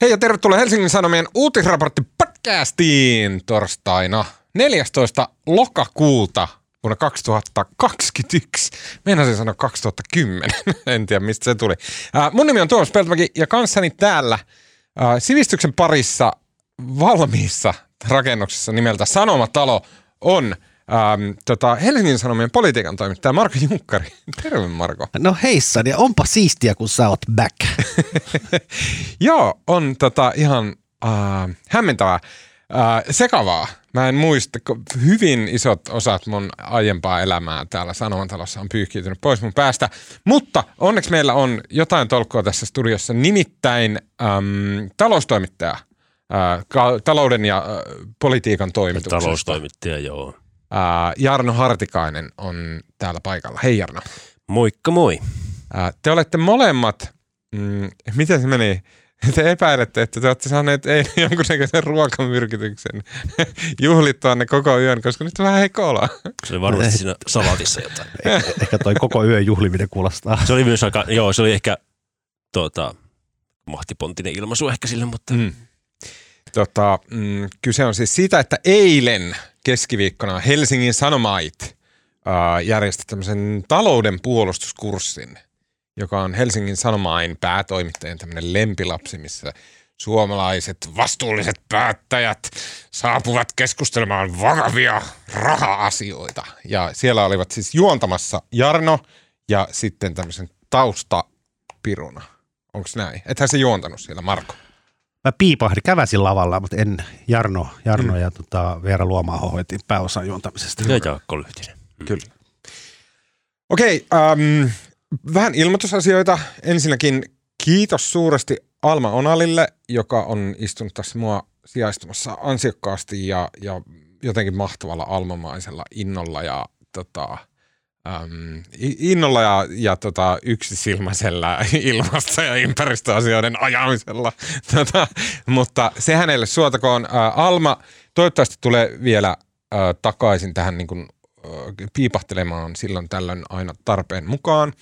Hei ja tervetuloa Helsingin Sanomien uutisraportti podcastiin torstaina 14. lokakuuta vuonna 2021. Meinasin sanoa 2010, en tiedä mistä se tuli. Äh, mun nimi on Tuomas Peltomäki ja kanssani täällä sivistyksen parissa valmiissa rakennuksessa nimeltä Sanomatalo on ähm, tota, Helsingin Sanomien politiikan toimittaja Marko Junkkari. Terve Marko. No heissan, ja onpa siistiä, kun sä oot back. Joo, on tota ihan äh, hämmentävää, äh, sekavaa. Mä en muista, kun hyvin isot osat mun aiempaa elämää täällä Sanomatalossa on pyyhkiytynyt pois mun päästä. Mutta onneksi meillä on jotain tolkkua tässä studiossa, nimittäin äm, taloustoimittaja, äh, ka- talouden ja äh, politiikan toimituksesta. Taloustoimittaja, joo. Äh, Jarno Hartikainen on täällä paikalla. Hei Jarno. Moikka moi. Äh, te olette molemmat, mm, miten se meni? Te epäilette, että te olette saaneet eilen jonkunnäköisen ruokamyrkytyksen juhlittua ne koko yön, koska nyt on vähän heikko oloa. Se oli varmasti siinä salatissa jotain. Eh- Ehkä toi koko yön juhliminen kuulostaa. Se oli myös aika, joo, se oli ehkä tuota, mahtipontinen ilmaisu ehkä sille, mutta Mm. Tota, mm, kyse on siis siitä, että eilen keskiviikkona Helsingin Sanomait järjesti tämmöisen talouden puolustuskurssin, joka on Helsingin Sanomain päätoimittajan tämmöinen lempilapsi, missä suomalaiset vastuulliset päättäjät saapuvat keskustelemaan vakavia raha-asioita. Ja siellä olivat siis juontamassa Jarno ja sitten tämmöisen taustapiruna. Onko näin? Ethän se juontanut siellä, Marko? Mä piipahdin, käväsin lavalla, mutta en Jarno, Jarno mm. ja tota, Veera Luomaa hoitin pääosan juontamisesta. ja Jaakko Lyhtinen. Kyllä. Okei, ähm, vähän ilmoitusasioita. Ensinnäkin kiitos suuresti Alma Onalille, joka on istunut tässä mua sijaistumassa ansiokkaasti ja, ja jotenkin mahtavalla almamaisella innolla ja tota, i- innolla ja, ja tota, yksisilmäisellä ilmasto- ja ympäristöasioiden ajamisella. Tota, mutta se hänelle suotakoon. Ä, Alma toivottavasti tulee vielä ä, takaisin tähän niin kuin, ä, piipahtelemaan silloin tällöin aina tarpeen mukaan.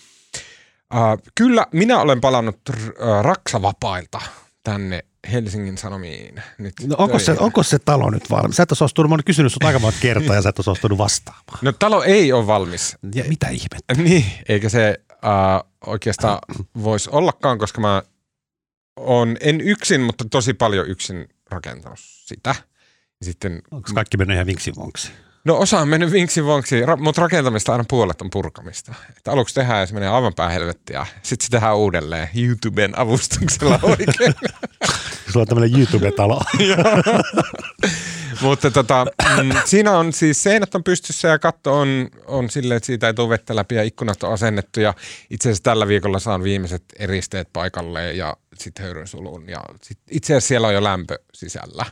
Ä, kyllä, minä olen palannut ä, raksavapailta tänne Helsingin Sanomiin. Nyt No onko, se, onko se talo nyt valmis? Sä et ole mä oon kysynyt sut aika monta kertaa ja sä et ole suostunut vastaamaan. No talo ei ole valmis. Ja mitä ihmettä? Niin, eikä se äh, oikeastaan voisi ollakaan, koska mä on en yksin, mutta tosi paljon yksin rakentanut sitä. Sitten, Onko kaikki mennyt ihan vinksi vonksi? No osa on mennyt vinksi vonksi, ra- mutta rakentamista aina puolet on purkamista. Että aluksi tehdään ja se menee aivan päin helvettiä. Sitten se tehdään uudelleen YouTuben avustuksella oikein. Sulla on tämmöinen YouTube-talo. Mutta tota, mm, siinä on siis seinät on pystyssä ja katto on, on silleen, että siitä ei tule vettä läpi ja ikkunat on asennettu. Ja itse asiassa tällä viikolla saan viimeiset eristeet paikalleen ja sitten höyryn sulun. Ja sit, itse asiassa siellä on jo lämpö sisällä.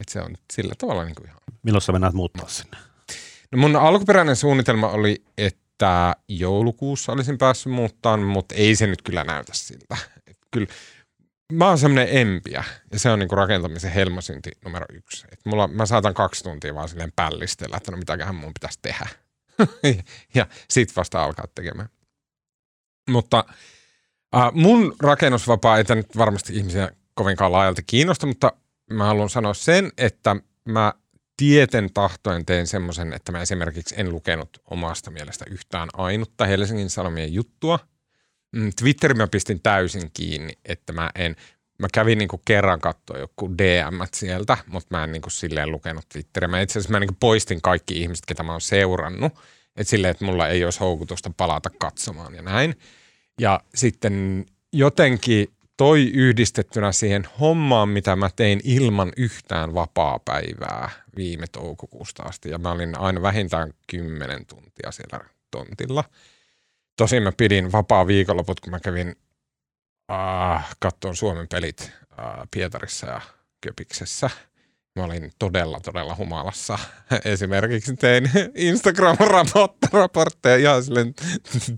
Et se on sillä tavalla niin kuin ihan. Milloin sä mennään muuttaa sinne? No mun alkuperäinen suunnitelma oli, että joulukuussa olisin päässyt muuttaan, mutta ei se nyt kyllä näytä siltä. Et kyllä mä oon semmoinen empiä ja se on niinku rakentamisen helmasynti numero yksi. Et mulla, mä saatan kaksi tuntia vaan silleen pällistellä, että no mitäköhän mun pitäisi tehdä. ja sit vasta alkaa tekemään. Mutta äh, mun rakennusvapaa ei nyt varmasti ihmisiä kovinkaan laajalti kiinnosta, mutta mä haluan sanoa sen, että mä tieten tahtoen tein semmoisen, että mä esimerkiksi en lukenut omasta mielestä yhtään ainutta Helsingin Sanomien juttua. Mm, Twitterin mä pistin täysin kiinni, että mä en, mä kävin niinku kerran katsoa joku DM sieltä, mutta mä en niinku silleen lukenut Twitteriä. Mä itse asiassa mä niinku poistin kaikki ihmiset, ketä mä oon seurannut, että silleen, että mulla ei olisi houkutusta palata katsomaan ja näin. Ja sitten jotenkin toi yhdistettynä siihen hommaan, mitä mä tein ilman yhtään vapaa-päivää viime toukokuusta asti. Ja mä olin aina vähintään 10 tuntia siellä tontilla. Tosin mä pidin vapaa viikonloput, kun mä kävin äh, kattoon Suomen pelit äh, Pietarissa ja Köpiksessä. Mä olin todella, todella humalassa. Esimerkiksi tein Instagram-raportteja ihan silleen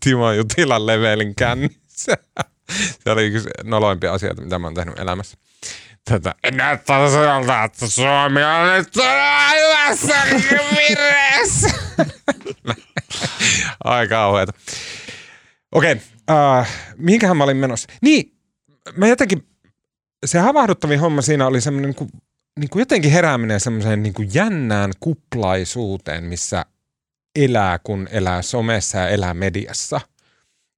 Timo Jutilan levelin kännissä. Se oli yksi noloimpia asioita, mitä mä oon tehnyt elämässä. Tätä, näyttää siltä, että Suomi on nyt todella hyvässä vireessä. Ai kauheeta. Okei, okay, äh, mihinkähän mä olin menossa? Niin, mä jotenkin se havahduttavin homma siinä oli semmoinen niin kuin, niin kuin jotenkin herääminen semmoiseen niin kuin jännään kuplaisuuteen, missä elää, kun elää somessa ja elää mediassa.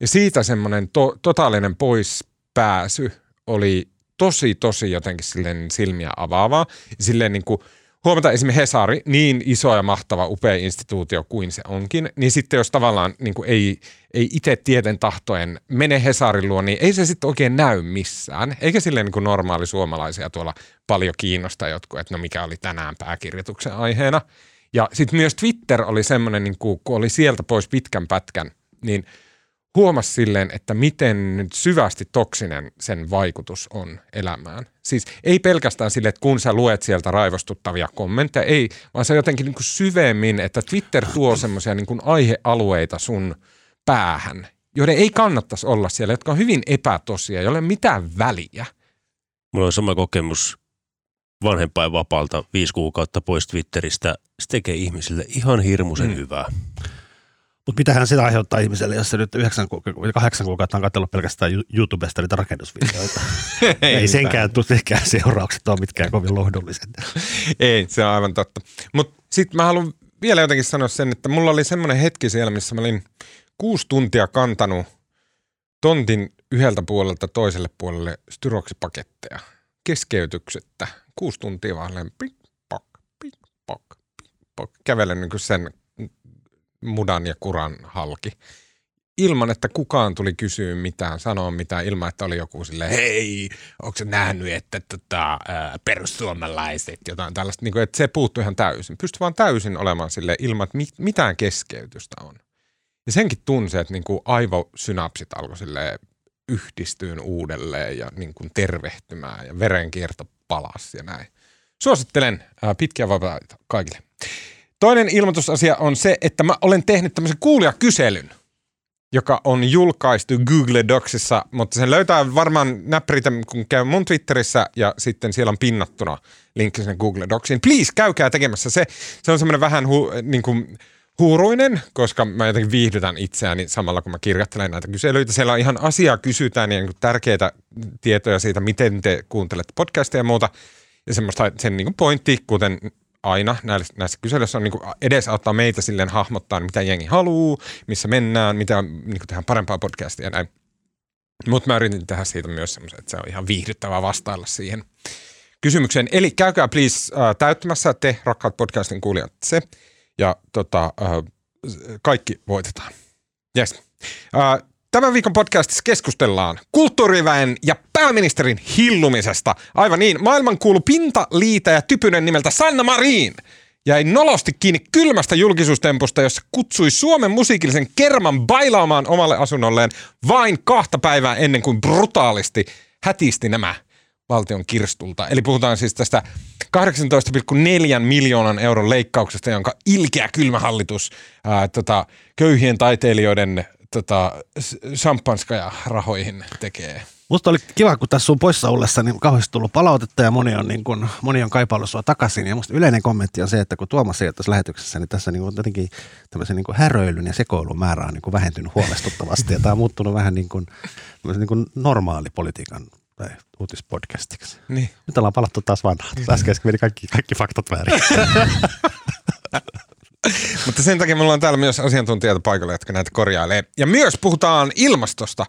Ja siitä semmoinen to, totaalinen poispääsy oli tosi, tosi jotenkin silleen silmiä avaavaa. Silleen niin kuin huomata esimerkiksi Hesari, niin iso ja mahtava, upea instituutio kuin se onkin, niin sitten jos tavallaan niin kuin ei, ei itse tieten tahtoen mene Hesarin luo, niin ei se sitten oikein näy missään. Eikä silleen niin kuin normaali suomalaisia tuolla paljon kiinnosta jotkut, että no mikä oli tänään pääkirjoituksen aiheena. Ja sitten myös Twitter oli semmoinen, niin kuin, kun oli sieltä pois pitkän pätkän, niin – huomasi silleen, että miten nyt syvästi toksinen sen vaikutus on elämään. Siis ei pelkästään sille, että kun sä luet sieltä raivostuttavia kommentteja, ei, vaan se jotenkin niin kuin syvemmin, että Twitter tuo semmoisia niin aihealueita sun päähän, joiden ei kannattaisi olla siellä, jotka on hyvin epätosia, ei ole mitään väliä. Mulla on sama kokemus vanhempain vapaalta viisi kuukautta pois Twitteristä. Se tekee ihmisille ihan hirmuisen mm. hyvää. Mutta mitähän sitä aiheuttaa ihmiselle, jos se nyt yhdeksän kuukautta, kahdeksan kuukautta on katsellut pelkästään YouTubesta niitä rakennusvideoita. ei, ei senkään sekään seuraukset ole mitkään kovin lohdulliset. ei, se on aivan totta. Mutta sitten mä haluan vielä jotenkin sanoa sen, että mulla oli semmoinen hetki siellä, missä mä olin kuusi tuntia kantanut tontin yhdeltä puolelta toiselle puolelle styroksipaketteja keskeytyksettä. Kuusi tuntia vaan pik, pak, pik, pak, pik, pak. Kävelen niin sen mudan ja kuran halki. Ilman, että kukaan tuli kysyä mitään, sanoa mitään, ilman, että oli joku sille hei, onko se nähnyt, että tota, perussuomalaiset, jotain tällaista, niin kuin, että se puuttuu ihan täysin. Pystyi vaan täysin olemaan sille ilman, että mitään keskeytystä on. Ja senkin tunsi, että niin kuin aivosynapsit alkoi sille yhdistyyn uudelleen ja niin kuin tervehtymään ja verenkierto palasi ja näin. Suosittelen ää, pitkiä vapaita kaikille. Toinen ilmoitusasia on se, että mä olen tehnyt tämmöisen kuulijakyselyn, joka on julkaistu Google Docsissa, mutta sen löytää varmaan näppäritä, kun käy mun Twitterissä ja sitten siellä on pinnattuna linkki sinne Google Docsiin. Please, käykää tekemässä se. Se on semmoinen vähän hu, niin kuin huuruinen, koska mä jotenkin viihdytän itseäni samalla, kun mä kirjoittelen näitä kyselyitä. Siellä on ihan asiaa kysytään ja niin tärkeitä tietoja siitä, miten te kuuntelette podcastia ja muuta. Ja semmoista sen niin pointti, kuten aina näissä, näissä kyselyissä on niin kuin edesauttaa meitä silleen hahmottaa, mitä jengi haluaa, missä mennään, mitä niin kuin tehdään parempaa podcastia ja näin. Mutta mä yritin tehdä siitä myös semmoisen, että se on ihan viihdyttävää vastailla siihen kysymykseen. Eli käykää please äh, täyttämässä te, rakkaat podcastin kuulijat, se. Ja tota, äh, kaikki voitetaan. Yes. Äh, Tämän viikon podcastissa keskustellaan kulttuuriväen ja pääministerin hillumisesta. Aivan niin, maailman kuulu pinta, liitä ja typynen nimeltä Sanna Marin jäi nolosti kiinni kylmästä julkisuustempusta, jossa kutsui Suomen musiikillisen kerman bailaamaan omalle asunnolleen vain kahta päivää ennen kuin brutaalisti hätisti nämä valtion kirstulta. Eli puhutaan siis tästä 18,4 miljoonan euron leikkauksesta, jonka ilkeä kylmä hallitus ää, tota, köyhien taiteilijoiden tota, champanskaja rahoihin tekee. Musta oli kiva, kun tässä sun poissa ollessa niin kauheasti tullut palautetta ja moni on, niin kun, moni on kaipaillut sua takaisin. Ja musta yleinen kommentti on se, että kun Tuomas ei ole tässä lähetyksessä, niin tässä niin jotenkin tämmöisen niin häröilyn ja sekoilun määrä on niin vähentynyt huolestuttavasti. ja tämä on muuttunut vähän niin kuin, niin kuin normaali politiikan tai uutispodcastiksi. Niin. Nyt ollaan palattu taas vanhaan. Äsken meni kaikki, kaikki faktat väärin. Mutta sen takia meillä on täällä myös asiantuntijoita paikalla, jotka näitä korjailee. Ja myös puhutaan ilmastosta.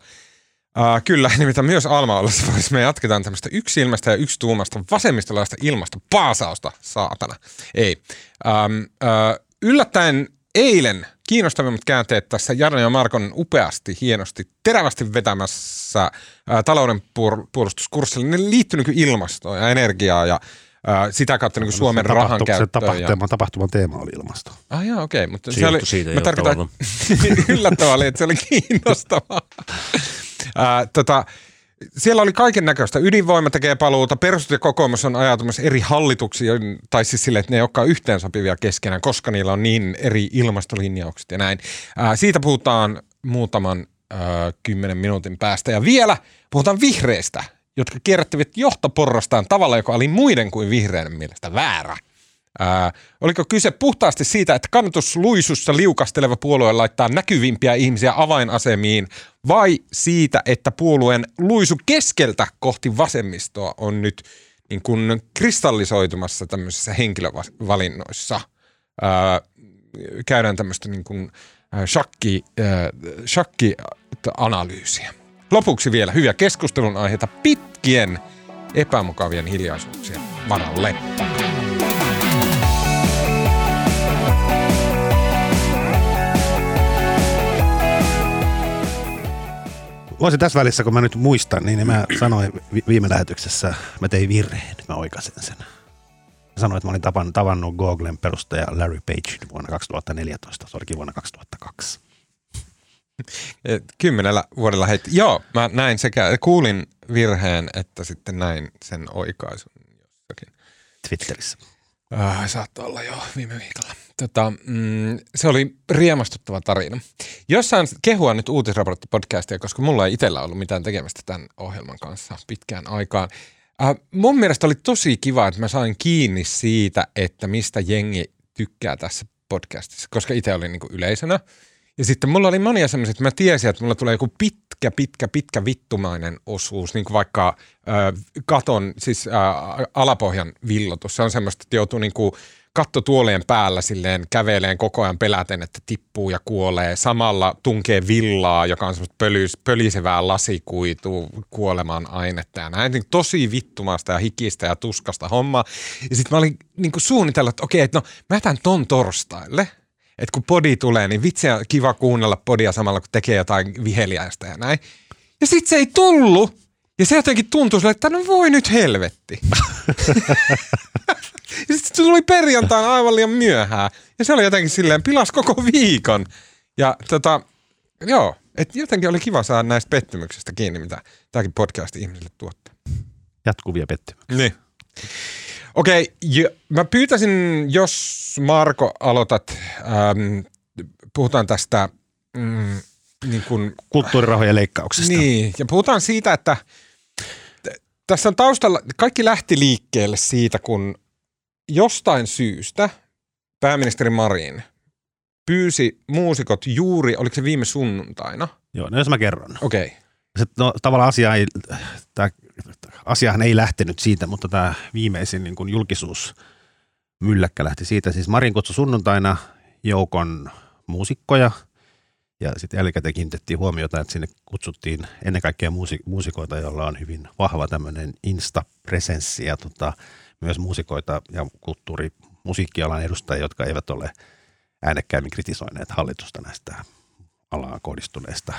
Uh, kyllä, nimittäin myös Alma ollessa me jatketaan tämmöistä yksi ilmasta ja yksi tuumasta vasemmistolaista ilmastopaasausta, saatana. Ei. Um, uh, yllättäen eilen kiinnostavimmat käänteet tässä Jarno ja Markon upeasti, hienosti, terävästi vetämässä uh, talouden puolustuskurssille, ne liittyy niin ilmastoon ja energiaa ja sitä kautta niin kuin Suomen rahan käyttöön. Tapahtuman, ja... tapahtuman teema oli ilmasto. Ah joo, okei. Okay, mutta se, se oli, siitä mä tarkoitan, yllättävää oli, että se oli kiinnostavaa. uh, tota, siellä oli kaiken näköistä. Ydinvoima tekee paluuta, perustus ja kokoomus on ajautumassa eri hallituksia, tai siis sille, että ne ei olekaan yhteensopivia keskenään, koska niillä on niin eri ilmastolinjaukset ja näin. Uh, siitä puhutaan muutaman kymmenen minuutin päästä. Ja vielä puhutaan vihreistä jotka kierrättivät johtoporrastaan tavalla, joka oli muiden kuin vihreän mielestä väärä. Ää, oliko kyse puhtaasti siitä, että kannatusluisussa liukasteleva puolue laittaa näkyvimpiä ihmisiä avainasemiin, vai siitä, että puolueen luisu keskeltä kohti vasemmistoa on nyt niin kuin kristallisoitumassa tämmöisissä henkilövalinnoissa? Ää, käydään tämmöistä niin kuin shakki, ää, shakki-analyysiä. Lopuksi vielä hyviä keskustelun aiheita pitkien epämukavien hiljaisuuksien varalle. Voisin tässä välissä, kun mä nyt muistan, niin mä sanoin viime lähetyksessä, mä tein virheen, mä oikasin sen. Mä sanoin, että mä olin tavannut Googlen perustaja Larry Page vuonna 2014, se olikin vuonna 2002. Kymmenellä vuodella heitti. Joo, mä näin sekä, kuulin virheen, että sitten näin sen oikaisun jossakin. Twitterissä. Äh, saattaa olla jo viime viikolla. Tota, mm, se oli riemastuttava tarina. Jossain kehua nyt uutisraporttipodcastia, koska mulla ei itsellä ollut mitään tekemistä tämän ohjelman kanssa pitkään aikaan. Äh, mun mielestä oli tosi kiva, että mä sain kiinni siitä, että mistä jengi tykkää tässä podcastissa, koska itse olin niin yleisönä – ja sitten mulla oli monia semmoisia, että mä tiesin, että mulla tulee joku pitkä, pitkä, pitkä vittumainen osuus, niin kuin vaikka äh, katon, siis äh, alapohjan villotus. Se on semmoista, että joutuu niin kuin kattotuolien päällä silleen käveleen koko ajan peläten, että tippuu ja kuolee. Samalla tunkee villaa, joka on semmoista pölys, pölisevää lasikuitua kuolemaan ainetta ja näin. Niin tosi vittumasta ja hikistä ja tuskasta homma. Ja sitten mä olin niin kuin suunnitellut, että okei, että no mä jätän ton torstaille – että kun podi tulee, niin vitsi on kiva kuunnella podia samalla, kun tekee jotain viheliäistä ja näin. Ja sit se ei tullut. Ja se jotenkin tuntui sille, että no voi nyt helvetti. ja sitten se tuli perjantaina aivan liian myöhään. Ja se oli jotenkin silleen, pilas koko viikon. Ja tota, joo, että jotenkin oli kiva saada näistä pettymyksistä kiinni, mitä tämäkin podcast ihmisille tuottaa. Jatkuvia pettymyksiä. Niin. Okei, okay, mä pyytäisin, jos Marko aloitat, ähm, puhutaan tästä mm, niin kun, kulttuurirahojen leikkauksesta. Niin, ja puhutaan siitä, että t- tässä on taustalla, kaikki lähti liikkeelle siitä, kun jostain syystä pääministeri Marin pyysi muusikot juuri, oliko se viime sunnuntaina? Joo, no jos mä kerron. Okei. Okay. Se, no, tavallaan asia ei, tämä asiahan ei lähtenyt siitä, mutta tämä viimeisin niin kuin julkisuus mylläkkä lähti siitä. Siis Marin kutsu sunnuntaina joukon muusikkoja ja sitten jälkikäteen kiinnitettiin huomiota, että sinne kutsuttiin ennen kaikkea muusi- muusikoita, joilla on hyvin vahva tämmöinen insta-presenssi ja tota, myös muusikoita ja kulttuuri, musiikkialan edustajia, jotka eivät ole äänekkäämmin kritisoineet hallitusta näistä alaan kohdistuneista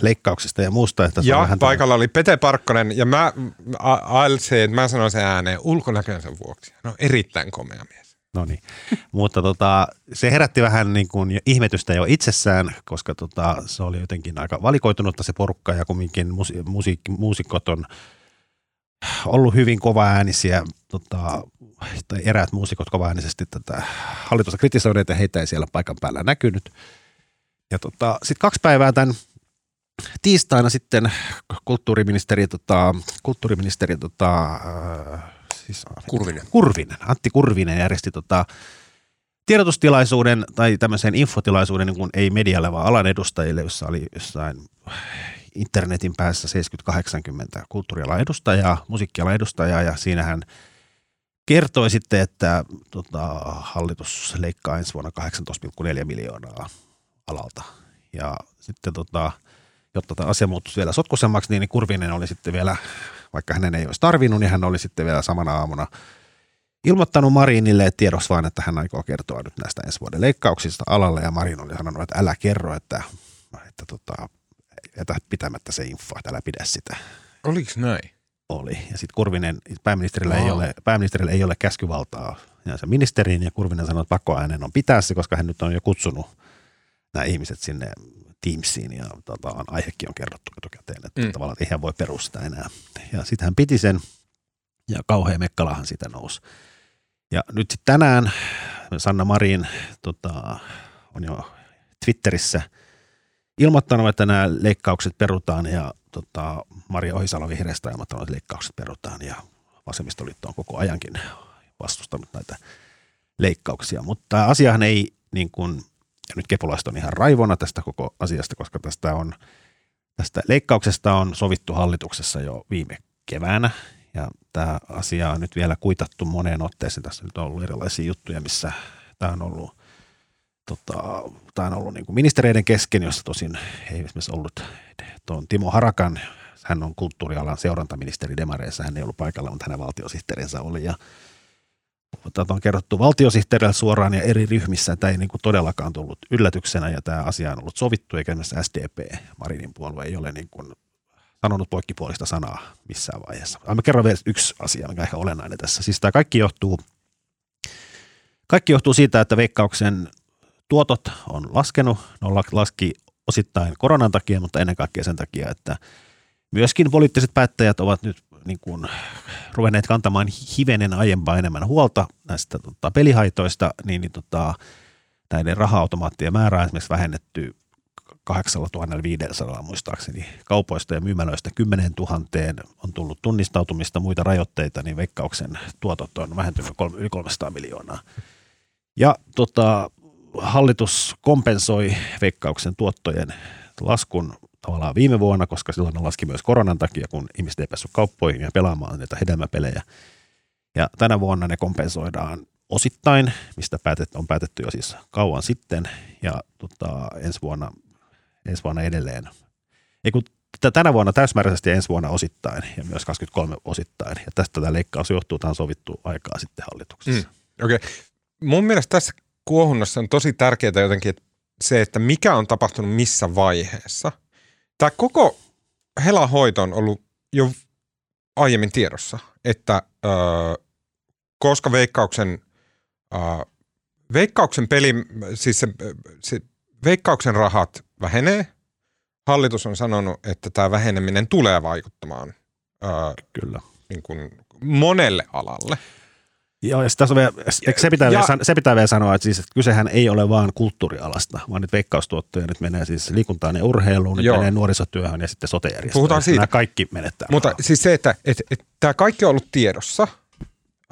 leikkauksista ja muusta. Että ja vähän paikalla tämän... oli Pete Parkkonen ja mä, ALC, mä sanoin sen ääneen ulkonäkönsä vuoksi. No erittäin komea mies. No niin, mutta tota, se herätti vähän niin kuin ihmetystä jo itsessään, koska tota, se oli jotenkin aika valikoitunutta se porukka ja kumminkin musi- musiik- muusikot on ollut hyvin kova äänisiä, tota, tai eräät muusikot kova äänisesti tätä hallitusta kritisoineet ja heitä ei siellä paikan päällä näkynyt. Ja tota, sitten kaksi päivää tämän tiistaina sitten kulttuuriministeri, tota, kulttuuriministeri tota, äh, siis, Kurvinen. Kurvinen, Antti Kurvinen järjesti tota, tiedotustilaisuuden tai tämmöisen infotilaisuuden niin kuin ei medialle, vaan alan edustajille, jossa oli jossain internetin päässä 70-80 kulttuurialan edustajaa, musiikkialan edustajaa ja siinä hän kertoi sitten, että tota, hallitus leikkaa ensi vuonna 18,4 miljoonaa alalta. Ja sitten tota, jotta tämä asia muuttuisi vielä sotkuisemmaksi, niin Kurvinen oli sitten vielä, vaikka hänen ei olisi tarvinnut, niin hän oli sitten vielä samana aamuna ilmoittanut Marinille tiedoksi vain, että hän aikoo kertoa nyt näistä ensi vuoden leikkauksista alalle, ja Marin oli sanonut, että älä kerro, että, että tota, jätä pitämättä se info, että älä pidä sitä. Oliko näin? Oli. Ja sitten Kurvinen, pääministerillä, ei ole, pääministerillä ei ole käskyvaltaa ja se ministeriin, ja Kurvinen sanoi, että pakkoäänen on pitää se, koska hän nyt on jo kutsunut nämä ihmiset sinne Teamsiin ja tota, aihekin on kerrottu etukäteen, että mm. tavallaan eihän voi perustaa enää. Ja sitten hän piti sen ja kauhean mekkalahan sitä nousi. Ja nyt sitten tänään Sanna Marin tota, on jo Twitterissä ilmoittanut, että nämä leikkaukset perutaan ja tota, Maria Ohisalo vihreästä ilmoittanut, että leikkaukset perutaan ja vasemmistoliitto on koko ajankin vastustanut näitä leikkauksia. Mutta asiahan ei niin kuin, ja nyt kepulaiset on ihan raivona tästä koko asiasta, koska tästä on tästä leikkauksesta on sovittu hallituksessa jo viime keväänä. Ja tämä asia on nyt vielä kuitattu moneen otteeseen. Tässä nyt on ollut erilaisia juttuja, missä tämä on ollut, tota, tämä on ollut niin kuin ministereiden kesken, jossa tosin ei esimerkiksi ollut tuon Timo Harakan, hän on kulttuurialan seurantaministeri Demareissa, hän ei ollut paikalla, mutta hänen valtiosihteerinsä oli. Ja Tätä on kerrottu valtiosihteerille suoraan ja eri ryhmissä. Tämä ei niin kuin todellakaan tullut yllätyksenä ja tämä asia on ollut sovittu, eikä myös SDP, Marinin puolue, ei ole niin kuin sanonut poikkipuolista sanaa missään vaiheessa. Mä kerron vielä yksi asia, mikä on ehkä olennainen tässä. Siis tämä kaikki johtuu, kaikki johtuu siitä, että veikkauksen tuotot on laskenut. Ne on laski osittain koronan takia, mutta ennen kaikkea sen takia, että myöskin poliittiset päättäjät ovat nyt niin kuin ruvenneet kantamaan hivenen aiempaa enemmän huolta näistä tota, pelihaitoista, niin, niin tota, näiden raha-automaattien määrää esimerkiksi vähennetty 8500 muistaakseni kaupoista ja myymälöistä 10 000 on tullut tunnistautumista, muita rajoitteita, niin veikkauksen tuotot on vähentynyt yli 300 miljoonaa. Ja tota, hallitus kompensoi veikkauksen tuottojen laskun tavallaan viime vuonna, koska silloin ne laski myös koronan takia, kun ihmiset ei päässyt kauppoihin ja pelaamaan näitä hedelmäpelejä. Ja tänä vuonna ne kompensoidaan osittain, mistä päätet, on päätetty jo siis kauan sitten, ja tota, ensi, vuonna, ensi vuonna edelleen. Ei kun tänä vuonna täysmääräisesti ja ensi vuonna osittain, ja myös 23 osittain. Ja tästä tämä leikkaus johtuu, tämä on sovittu aikaa sitten hallituksessa. Mm, Okei. Okay. Mun mielestä tässä kuohunnassa on tosi tärkeää jotenkin että se, että mikä on tapahtunut missä vaiheessa – Tämä koko helahoito on ollut jo aiemmin tiedossa, että ö, koska veikkauksen, ö, veikkauksen peli, siis se, se, veikkauksen rahat vähenee, hallitus on sanonut, että tämä väheneminen tulee vaikuttamaan ö, Kyllä. Niin kuin monelle alalle. Joo, ja tässä on vielä, se, pitää ja, vielä, se pitää vielä sanoa, että, siis, että kysehän ei ole vaan kulttuurialasta, vaan nyt veikkaustuottoja nyt menee siis liikuntaan ja urheiluun, nyt menee nuorisotyöhön ja sitten sote Puhutaan siitä. Nämä kaikki menettää. Mutta rahaa. siis se, että että, että tämä kaikki on ollut tiedossa,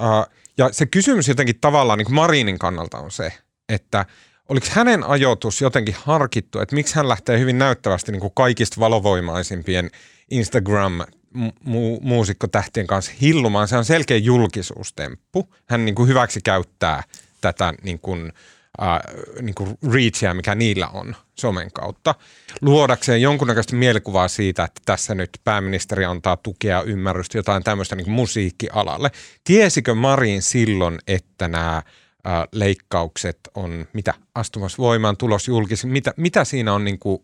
uh, ja se kysymys jotenkin tavallaan niin Marinin kannalta on se, että oliko hänen ajoitus jotenkin harkittu, että miksi hän lähtee hyvin näyttävästi niin kuin kaikista valovoimaisimpien Instagram mu- muusikkotähtien kanssa hillumaan. Se on selkeä julkisuustemppu. Hän niin kuin hyväksi käyttää tätä niin kuin, äh, niin kuin reachia, mikä niillä on somen kautta, luodakseen jonkunnäköistä mielikuvaa siitä, että tässä nyt pääministeri antaa tukea, ymmärrystä, jotain tämmöistä niin kuin musiikkialalle. Tiesikö Marin silloin, että nämä leikkaukset on mitä astumassa voimaan, tulos julkisi, mitä, mitä siinä on niin kuin...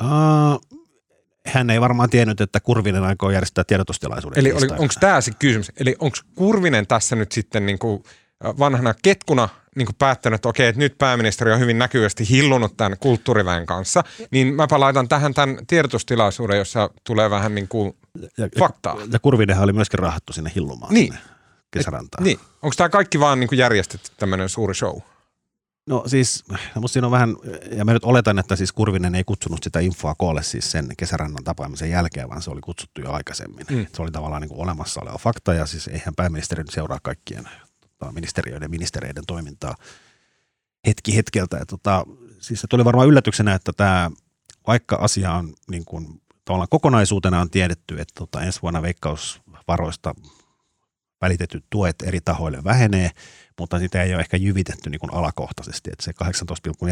Uh, hän ei varmaan tiennyt, että Kurvinen aikoo järjestää tiedotustilaisuuden. Eli onko tämä se kysymys? Eli onko Kurvinen tässä nyt sitten niin kuin vanhana ketkuna niin kuin päättänyt, että okei, että nyt pääministeri on hyvin näkyvästi hillunut tämän kulttuuriväen kanssa, niin mä laitan tähän tämän tiedotustilaisuuden, jossa tulee vähän niin kuin ja, faktaa. Ja, ja Kurvinenhan oli myöskin rahattu sinne hillumaan niin. sinne kesärantaan. Et, niin. Onko tämä kaikki vaan niin kuin järjestetty tämmöinen suuri show? No siis, musta siinä on vähän, ja mä nyt oletan, että siis Kurvinen ei kutsunut sitä infoa koolle siis sen kesärannan tapaamisen jälkeen, vaan se oli kutsuttu jo aikaisemmin. Mm. Se oli tavallaan niin kuin olemassa oleva fakta, ja siis eihän pääministeri seuraa kaikkien tota, ministeriöiden ja ministereiden toimintaa hetki hetkeltä. Ja tota, siis se tuli varmaan yllätyksenä, että tämä, vaikka asia on niin kuin, tavallaan kokonaisuutena on tiedetty, että tota, ensi vuonna veikkausvaroista välitetyt tuet eri tahoille vähenee, mutta sitä ei ole ehkä jyvitetty niin kuin alakohtaisesti, että se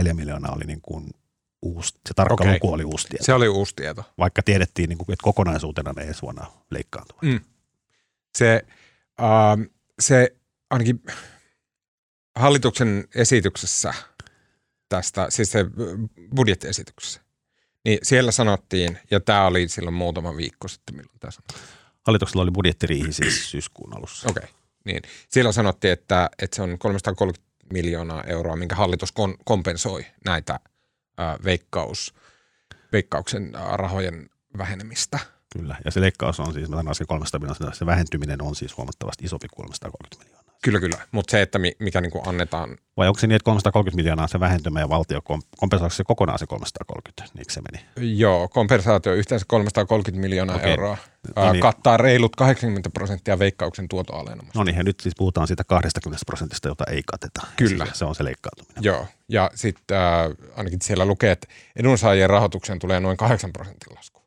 18,4 miljoonaa oli niin kuin uusi, se tarkka Okei. luku oli uusi tieto. Se oli uusi tieto. Vaikka tiedettiin, niin kuin, että kokonaisuutena ne ensi vuonna leikkaantuvat. Mm. Se, uh, se ainakin hallituksen esityksessä tästä, siis se budjettiesityksessä, niin siellä sanottiin, ja tämä oli silloin muutama viikko sitten, milloin tämä sanottiin. Hallituksella oli budjettiriihi siis syyskuun alussa. Okei. Okay. Niin. Silloin sanottiin, että, että se on 330 miljoonaa euroa, minkä hallitus kon, kompensoi näitä ää, veikkaus, veikkauksen ää, rahojen vähenemistä. Kyllä, ja se leikkaus on siis, mä asian 300 miljoonaa, se vähentyminen on siis huomattavasti isompi kuin 330 miljoonaa. Kyllä, kyllä. Mutta se, että mi- mikä niinku annetaan, Vai onko se niin, että 330 miljoonaa on se vähentymä ja valtio kom- kompensoiko se kokonaan se 330, niin se meni? joo, kompensaatio yhteensä 330 miljoonaa Okei. euroa. No niin. kattaa reilut 80 prosenttia veikkauksen tuotoalenemasta. No niin, ja nyt siis puhutaan siitä 20 prosentista, jota ei kateta. Kyllä. Se, se on se leikkautuminen. Joo, ja sitten äh, ainakin siellä lukee, että edunsaajien rahoitukseen tulee noin 8 prosentin lasku.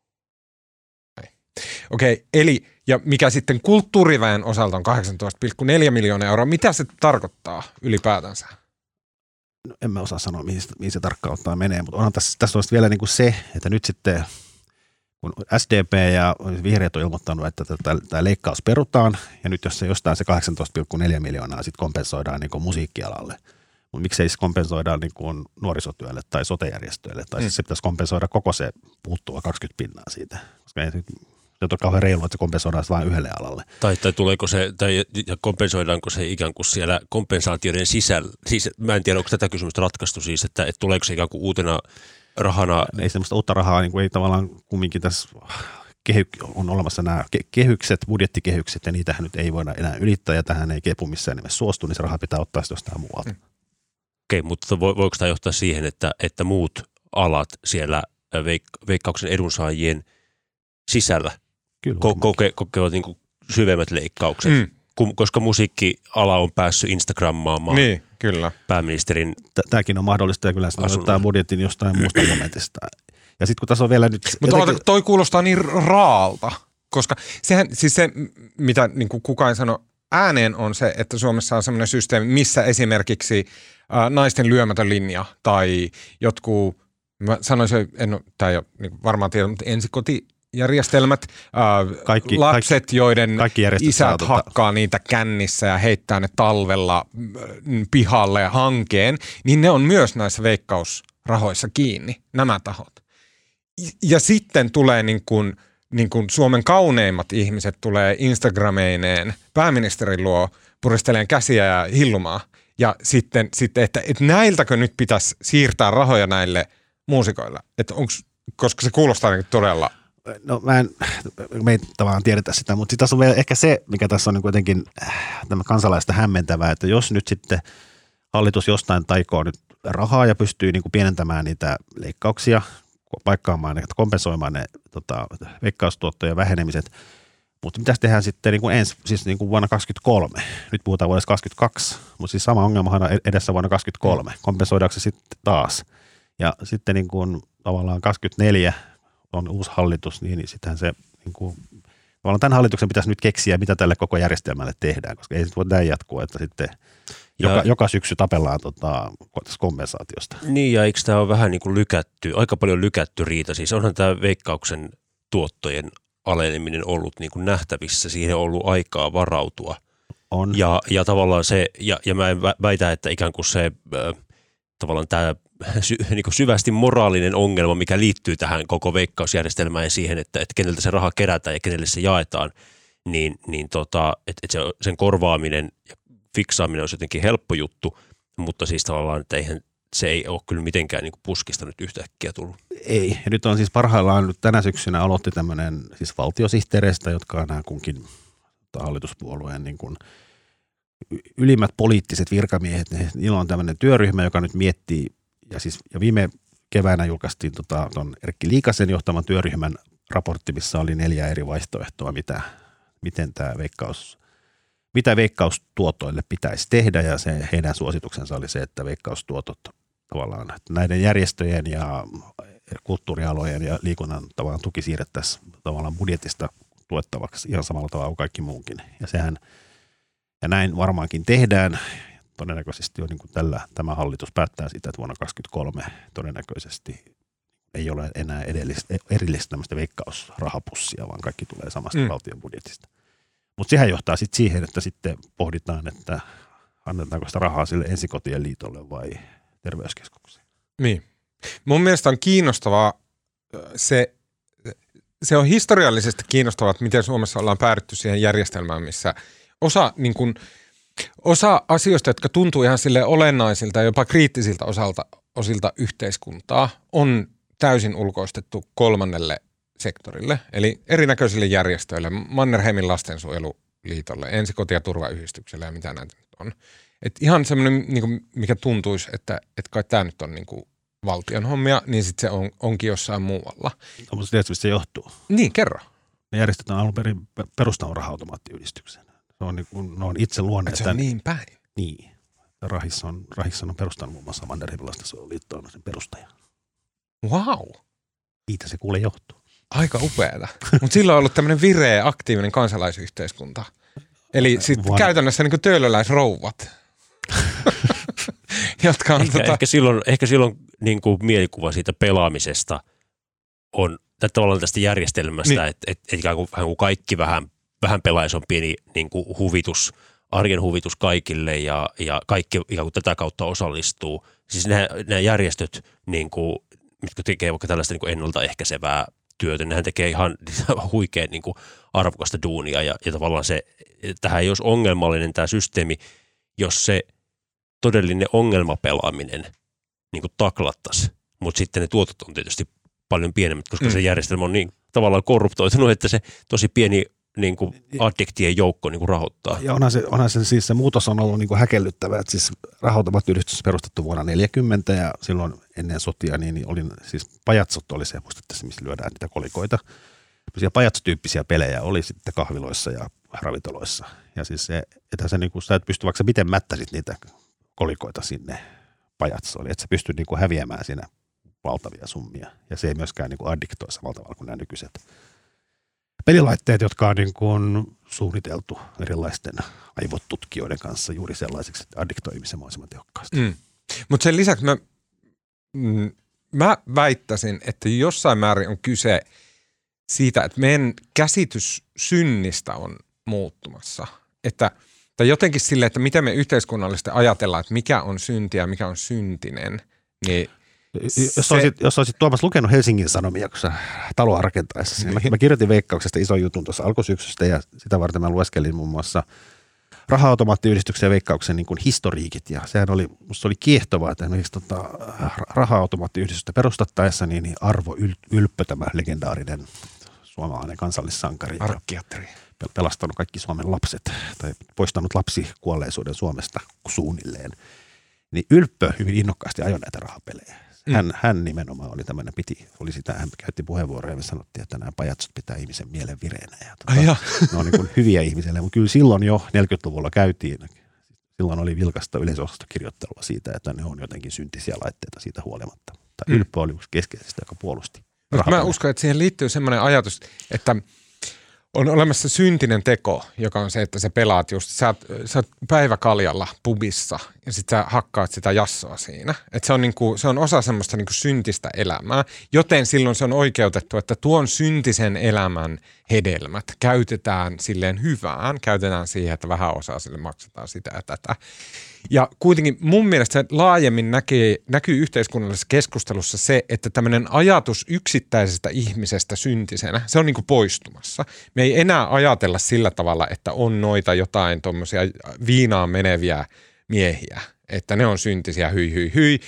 Okei, eli ja mikä sitten kulttuuriväen osalta on 18,4 miljoonaa euroa, mitä se tarkoittaa ylipäätänsä? No, en mä osaa sanoa, mihin, mihin se tarkkaan ottaa menee, mutta onhan tässä, tässä olisi vielä niin kuin se, että nyt sitten kun SDP ja vihreät on ilmoittanut, että tämä leikkaus perutaan, ja nyt jos se jostain se 18,4 miljoonaa sitten kompensoidaan niin kuin musiikkialalle, mutta miksei se kompensoidaan niin kuin nuorisotyölle tai sotejärjestöille, tai Mm. mm. se pitäisi kompensoida koko se puuttuva 20 pinnaa siitä, koska ei, se on kauhean reilu, että se kompensoidaan vain yhdelle alalle. Tai, tai tuleeko se, tai ja kompensoidaanko se ikään kuin siellä kompensaatioiden sisällä, siis mä en tiedä, onko tätä kysymystä ratkaistu siis, että, että tuleeko se ikään kuin uutena rahana, ei semmoista uutta rahaa, niin kuin ei tavallaan kumminkin tässä kehy, on olemassa nämä ke- kehykset, budjettikehykset, ja niitähän nyt ei voida enää ylittää, ja tähän ei kepu missään nimessä suostu, niin se raha pitää ottaa sitten jostain muualta. Mm. okei, mutta vo- voiko tämä johtaa siihen, että, että muut alat siellä ö, veik- veikkauksen edunsaajien sisällä Kyllä ko- koke- kokevat niin kuin syvemmät leikkaukset, mm. Mm, koska musiikkiala on päässyt Instagrammaamaan niin. niin, kyllä. pääministerin Tämäkin on mahdollista, ja kyllä se ottaa budjetin jostain muusta momentista. Ja sitten kun tässä on vielä nyt... Mutta jotenkin- toi kuulostaa niin raalta, koska sehän, siis se, mitä niin kuin kukaan sano ääneen on se, että Suomessa on sellainen systeemi, missä esimerkiksi ää, naisten lyömätön linja tai jotkut, mä sanoisin, en tämä ei ole niin varmaan tiedä, mutta ensikotijärjestelmät, ää, Kaikki- lapset, joiden kaikki järjestöt saa isät hakkaa niitä kännissä ja heittää ne talvella mm, pihalle hankeen, niin ne on myös näissä veikkausrahoissa kiinni, nämä tahot. Ja sitten tulee niin kuin, niin kuin Suomen kauneimmat ihmiset tulee Instagrameineen pääministerin luo puristeleen käsiä ja hillumaa. Ja sitten, sitten että, että näiltäkö nyt pitäisi siirtää rahoja näille muusikoille? Että onks, koska se kuulostaa niin todella... No mä en, me ei tavallaan tiedetä sitä, mutta tässä on vielä ehkä se, mikä tässä on niin kuitenkin äh, tämä kansalaista hämmentävää, että jos nyt sitten hallitus jostain taikoo nyt rahaa ja pystyy niin kuin pienentämään niitä leikkauksia, paikkaamaan ne, kompensoimaan ne tota, veikkaustuottojen vähenemiset, mutta mitä tehdään sitten niin kuin ensi, siis niin kuin vuonna 2023? Nyt puhutaan vuodesta 2022, mutta siis sama ongelmahan on edessä vuonna 2023. Kompensoidaanko se sitten taas? Ja sitten niin kuin tavallaan 24 on uusi hallitus, niin, niin sittenhän se niin kuin, tavallaan tämän hallituksen pitäisi nyt keksiä, mitä tälle koko järjestelmälle tehdään, koska ei se voi näin jatkua, että sitten Ja- joka, joka syksy tapellaan tota, kompensaatiosta. Niin, ja eikö tämä ole vähän niin kuin lykätty, aika paljon lykätty riita? Siis onhan tämä veikkauksen tuottojen aleneminen ollut niin kuin nähtävissä, siihen on ollut aikaa varautua. On. Ja, ja tavallaan se, ja, ja mä en vä- väitä, että ikään kuin se äh, tavallaan tämä sy, niin syvästi moraalinen ongelma, mikä liittyy tähän koko veikkausjärjestelmään ja siihen, että, että keneltä se raha kerätään ja kenelle se jaetaan, niin, niin tota, että, että se, sen korvaaminen ja fiksaaminen olisi jotenkin helppo juttu, mutta siis tavallaan, että eihän se ei ole kyllä mitenkään niin puskista nyt yhtäkkiä tullut. Ei. Ja nyt on siis parhaillaan nyt tänä syksynä aloitti tämmöinen siis valtiosihteereistä, jotka on nämä kunkin hallituspuolueen niin kuin ylimmät poliittiset virkamiehet. Ne- Niillä on tämmöinen työryhmä, joka nyt miettii, ja siis ja viime keväänä julkaistiin tota, ton Erkki Liikasen johtaman työryhmän raportti, missä oli neljä eri vaihtoehtoa, mitä, miten tämä veikkaus, mitä veikkaustuotoille pitäisi tehdä, ja se, heidän suosituksensa oli se, että veikkaustuotot tavallaan että näiden järjestöjen ja kulttuurialojen ja liikunnan tavallaan tuki siirrettäisiin tavallaan budjetista tuettavaksi ihan samalla tavalla kuin kaikki muunkin. Ja sehän, ja näin varmaankin tehdään. Todennäköisesti jo niin kuin tällä, tämä hallitus päättää sitä, että vuonna 2023 todennäköisesti ei ole enää edellistä, erillistä tämmöistä veikkausrahapussia, vaan kaikki tulee samasta Mm. valtion budjetista. Mutta sehän johtaa sitten siihen, että sitten pohditaan, että annetaanko sitä rahaa sille ensikotien liitolle vai terveyskeskukseen. Niin. Mun mielestä on kiinnostavaa se, se on historiallisesti kiinnostavaa, että miten Suomessa ollaan päädytty siihen järjestelmään, missä osa, niin kun, osa asioista, jotka tuntuu ihan sille olennaisilta ja jopa kriittisiltä osalta, osilta yhteiskuntaa, on täysin ulkoistettu kolmannelle sektorille, eli erinäköisille järjestöille, Mannerheimin lastensuojeluliitolle, ensikoti- ja turvayhdistykselle ja mitä näitä nyt on. Et ihan semmoinen, niin mikä tuntuisi, että, että kai tämä nyt on niin kuin valtion hommia, niin sitten se on, onkin jossain muualla. No, mutta tiedätkö, mistä se johtuu? Niin, kerro. Ne järjestetään alun perin pe- perustavan raha-automaattiyhdistyksen. Se on, niin kuin, ne on itse luonne, Et se on niin päin. niin. Rahissa on, Rahissa on perustanut muun muassa Mannerheimin lastensuojeluliitto on sen perustaja. Wow. Siitä se kuule johtuu. Aika upeata. Mutta silloin on ollut tämmöinen vireä, aktiivinen kansalaisyhteiskunta. Eli sitten Van- käytännössä niin töölöläisrouvat, jotka on Ehkä, tota, ehkä silloin, ehkä silloin niin kuin mielikuva siitä pelaamisesta on tai tavallaan tästä järjestelmästä, Niin. niin. että et, et ikään kuin, vähän kuin kaikki vähän, vähän pelaisi on pieni niin kuin huvitus, arjen huvitus kaikille ja, ja kaikki ikään kuin tätä kautta osallistuu. Siis nämä, nämä järjestöt, niin kuin, mitkä tekee vaikka tällaista niin kuin ennaltaehkäisevää työtä, nehän tekee ihan huikean niin kuin arvokasta duunia ja, ja tavallaan se, tähän ei olisi ongelmallinen tämä systeemi, jos se todellinen ongelmapelaaminen niin kuin taklattaisi, mutta sitten ne tuotot on tietysti paljon pienemmät, koska mm. se järjestelmä on niin tavallaan korruptoitunut, että se tosi pieni niin kuin addiktien joukko niin kuin rahoittaa. Ja onhan se, onhan se siis se muutos on ollut niin kuin häkellyttävä, että siis raha-automaattiyhdistys perustettu vuonna 40 ja silloin ennen sotia niin, niin oli siis pajatsot oli se, muistatte, missä lyödään niitä kolikoita. Tämmöisiä pajatsotyyppisiä pelejä oli sitten kahviloissa ja ravintoloissa. Ja siis se, että se niin kuin, sä et pysty, vaikka miten mättäsit niitä kolikoita sinne pajatsoon, että sä pystyt niin kuin häviämään siinä valtavia summia. Ja se ei myöskään niin kuin addiktoi samalla kuin nämä nykyiset pelilaitteet, jotka on niin kuin suunniteltu erilaisten aivotutkijoiden kanssa juuri sellaisiksi, että addiktoimisen mahdollisimman tehokkaasti. Mm. Mutta sen lisäksi mä, mm, mä väittäisin, että jossain määrin on kyse siitä, että meidän käsitys synnistä on muuttumassa. Että, tai jotenkin sille, että miten me yhteiskunnallisesti ajatellaan, että mikä on syntiä mikä on syntinen, niin Jos, Se- olisit, jos olisit Tuomas lukenut Helsingin Sanomia, kun sä taloa rakentaessa, niin mä, mä kirjoitin veikkauksesta ison jutun tuossa alkusyksystä ja sitä varten mä lueskelin muun muassa raha-automaattiyhdistyksen ja veikkauksen niin kuin historiikit. Ja sehän oli, musta oli kiehtovaa, että esimerkiksi tota, raha-automaattiyhdistystä perustattaessa niin, niin Arvo Yl- Ylppö, tämä legendaarinen suomalainen kansallissankari, arkkiatri. pel- pelastanut kaikki Suomen lapset tai poistanut lapsikuolleisuuden Suomesta suunnilleen. Niin Ylppö hyvin innokkaasti ajoi näitä rahapelejä. Hän, mm. hän nimenomaan oli tämmöinen, piti, oli sitä, hän käytti puheenvuoroja ja me sanottiin, että nämä pajatsot pitää ihmisen mielen vireenä. Ja jaa. ne on niin kuin hyviä ihmisille, mutta kyllä silloin jo 40-luvulla käytiin, silloin oli vilkasta yleisosastokirjoittelua siitä, että ne on jotenkin syntisiä laitteita siitä huolimatta. Tai Mm. Ylppö oli yksi keskeisistä, joka puolusti. Mä uskon, että siihen liittyy semmoinen ajatus, että on olemassa syntinen teko, joka on se, että sä pelaat just, sä, sä oot päiväkaljalla pubissa ja sit sä hakkaat sitä jassoa siinä. Et se, on niinku, se on osa semmoista niinku syntistä elämää, joten silloin se on oikeutettu, että tuon syntisen elämän hedelmät käytetään silleen hyvään, käytetään siihen, että vähän osaa sille maksetaan sitä ja tätä. Ja kuitenkin mun mielestä se laajemmin näkee, näkyy yhteiskunnallisessa keskustelussa se, että tämmöinen ajatus yksittäisestä ihmisestä syntisenä, se on niin kuin poistumassa. Me ei enää ajatella sillä tavalla, että on noita jotain tuommoisia viinaan meneviä miehiä, että ne on syntisiä hyi hyi hyi,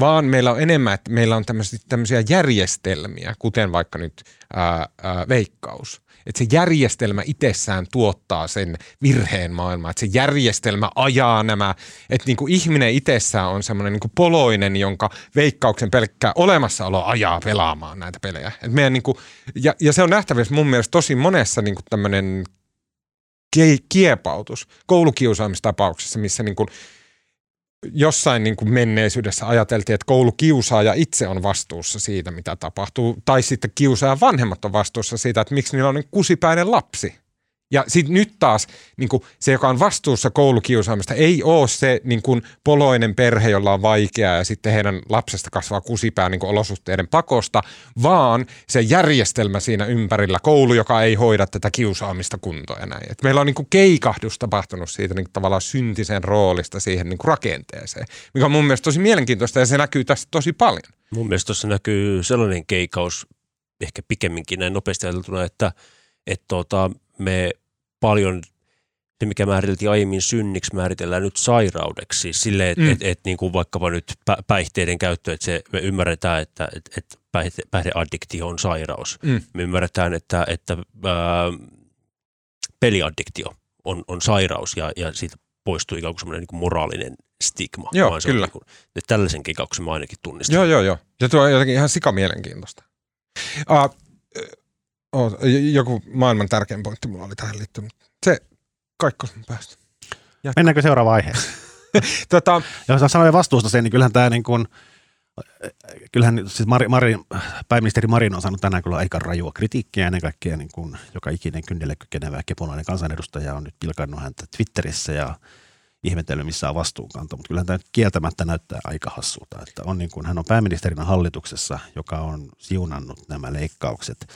vaan meillä on enemmän, että meillä on tämmöisiä, tämmöisiä järjestelmiä, kuten vaikka nyt ää, ää, veikkaus. Että se järjestelmä itsessään tuottaa sen virheen maailmaa, että se järjestelmä ajaa nämä, että niin kuin ihminen itsessään on semmoinen niin poloinen, jonka veikkauksen pelkkää olemassaolo ajaa pelaamaan näitä pelejä. Et meidän niin kuin, ja, ja se on nähtävissä mun mielestä tosi monessa niin kuin tämmöinen kie- kiepautus koulukiusaamistapauksessa, missä niin kuin jossain niin kuin menneisyydessä ajateltiin, että koulukiusaaja itse on vastuussa siitä, mitä tapahtuu, tai sitten kiusaajan vanhemmat on vastuussa siitä, että miksi niillä on niin kusipäinen lapsi. Ja sitten nyt taas niin kuin se, joka on vastuussa koulukiusaamista, ei ole se niin kuin poloinen perhe, jolla on vaikeaa ja sitten heidän lapsesta kasvaa kusipää niin kuin olosuhteiden pakosta, vaan se järjestelmä siinä ympärillä, koulu, joka ei hoida tätä kiusaamista kuntoon ja näin. Et meillä on niin kuin keikahdus tapahtunut siitä niin kuin tavallaan syntisen roolista siihen niin kuin rakenteeseen, mikä on mun mielestä tosi mielenkiintoista ja se näkyy tässä tosi paljon. Mun mielestä tuossa näkyy sellainen keikaus, ehkä pikemminkin näin nopeasti ajateltuna, että, että tuota, me paljon se, mikä määriteltiin aiemmin synniksi, määritellään nyt sairaudeksi. Silleen, että Mm. et, et, niin kuin vaikkapa nyt pä- päihteiden käyttö, että se, me ymmärretään, että et, et päihde, päihdeaddiktio on sairaus. Mm. Me ymmärretään, että, että ää, peliaddiktio on, on sairaus ja, ja siitä poistuu ikään kuin semmoinen niin kuin moraalinen stigma. Joo, vaan se on kyllä. Niin kuin, että tällaisen kikauksen mä ainakin tunnistan. Joo, joo, joo. Ja tuo on jotenkin ihan sikamielenkiintoista. Uh, oh, joku maailman tärkein pointti mulla oli tähän liittyen. Se kaikki on päästä. Mennäänkö seuraavaan aiheeseen? Tota, Jos sanoin vastuusta sen, niin kyllähän tämä niin kuin, kyllähän siis Mari, Mari, pääministeri Marin on saanut tänään kyllä aika rajua kritiikkiä ennen kaikkea niin kuin joka ikinen kynnelle kykenevä kepulainen kansanedustaja on nyt pilkannut häntä Twitterissä ja ihmetellyt missä on vastuunkanto, mutta kyllähän tämä nyt kieltämättä näyttää aika hassulta, että on niin kuin, hän on pääministerinä hallituksessa, joka on siunannut nämä leikkaukset.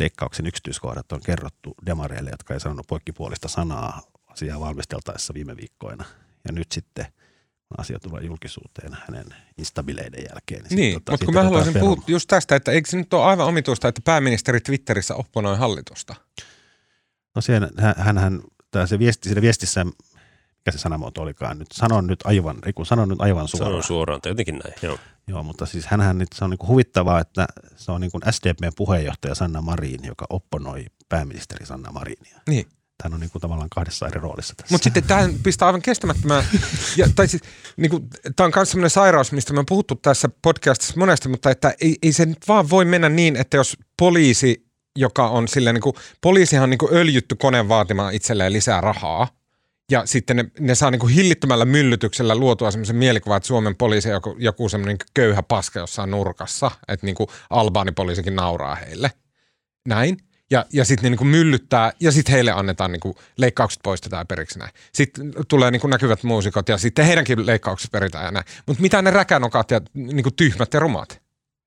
Leikkauksen yksityiskohdat on kerrottu demareille, jotka ei sanonut poikkipuolista sanaa asiaa valmisteltaessa viime viikkoina. Ja nyt sitten kun asia tulee julkisuuteen hänen instabileiden jälkeen. sit niin, tota- mutta kun mä otetaan haluaisin puhua just tästä, että eikö se nyt ole aivan omituista, että pääministeri Twitterissä opponoi hallitusta? No siellä, hän, hänhän, tää se viesti, siinä viestissä, mikä se sanamuoto olikaan nyt, sanon nyt aivan, Riku, sanon nyt aivan suoraan. Sanon suoraan, tai jotenkin näin. Joo. Joo, mutta siis hänhän nyt, se on niin huvittavaa, että se on niin kuin SDPn puheenjohtaja Sanna Marin, joka opponoi pääministeri Sanna Marinia. Niin. Hän on niin kuin tavallaan kahdessa eri roolissa tässä. Mutta sitten tähän pistää aivan kestämättömään, ja, tai siis, niin tämä on myös sellainen sairaus, mistä me on puhuttu tässä podcastissa monesti, mutta että ei, ei se nyt vaan voi mennä niin, että jos poliisi, joka on silleen niin kuin, poliisihan on niin kuin öljytty koneen vaatimaan itselleen lisää rahaa, ja sitten ne, ne saa niin kuin hillittömällä myllytyksellä luotua semmoisen mielikuvan, että Suomen poliisi on joku, joku semmoinen köyhä paska jossain nurkassa, että niin kuin albaanipoliisikin nauraa heille. Näin. Ja, ja sitten ne niin kuin myllyttää, ja sitten heille annetaan niin kuin leikkaukset poistetaan periksi näin. Sitten tulee niin kuin näkyvät muusikot, ja sitten heidänkin leikkaukset peritään ja näin. Mutta mitä ne räkänokat ja niin kuin tyhmät ja rumat?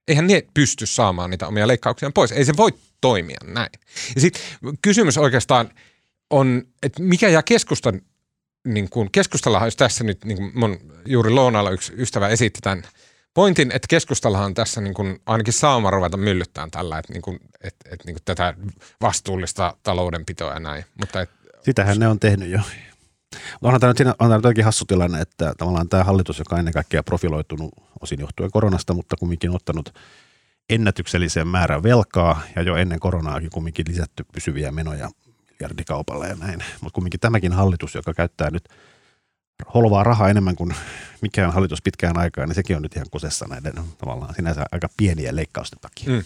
Eihän ne pysty saamaan niitä omia leikkauksiaan pois. Ei se voi toimia näin. Ja sitten kysymys oikeastaan on, että mikä jää keskustan, niin kuin, keskustellahan jos tässä nyt, niin kuin mun juuri lounaalla yksi ystävä esitti tämän pointin, että keskustallahan on tässä niin kuin, ainakin saama ruveta myllyttämään tällä, että, niin kuin, että, että niin kuin tätä vastuullista taloudenpitoa ja näin. Mutta et, Sitähän ne on tehnyt jo. Onhan tämä nyt, siinä, tämä nyt hassu tilanne, että tavallaan tämä hallitus, joka on ennen kaikkea profiloitunut osin johtuen koronasta, mutta kumminkin ottanut ennätyksellisen määrän velkaa ja jo ennen koronaakin kumminkin lisätty pysyviä menoja miljardikaupalla ja näin. Mutta kumminkin tämäkin hallitus, joka käyttää nyt holvaa rahaa enemmän kuin mikään hallitus pitkään aikaan, niin sekin on nyt ihan kusessa näiden tavallaan sinänsä aika pieniä leikkausten takia. Mm.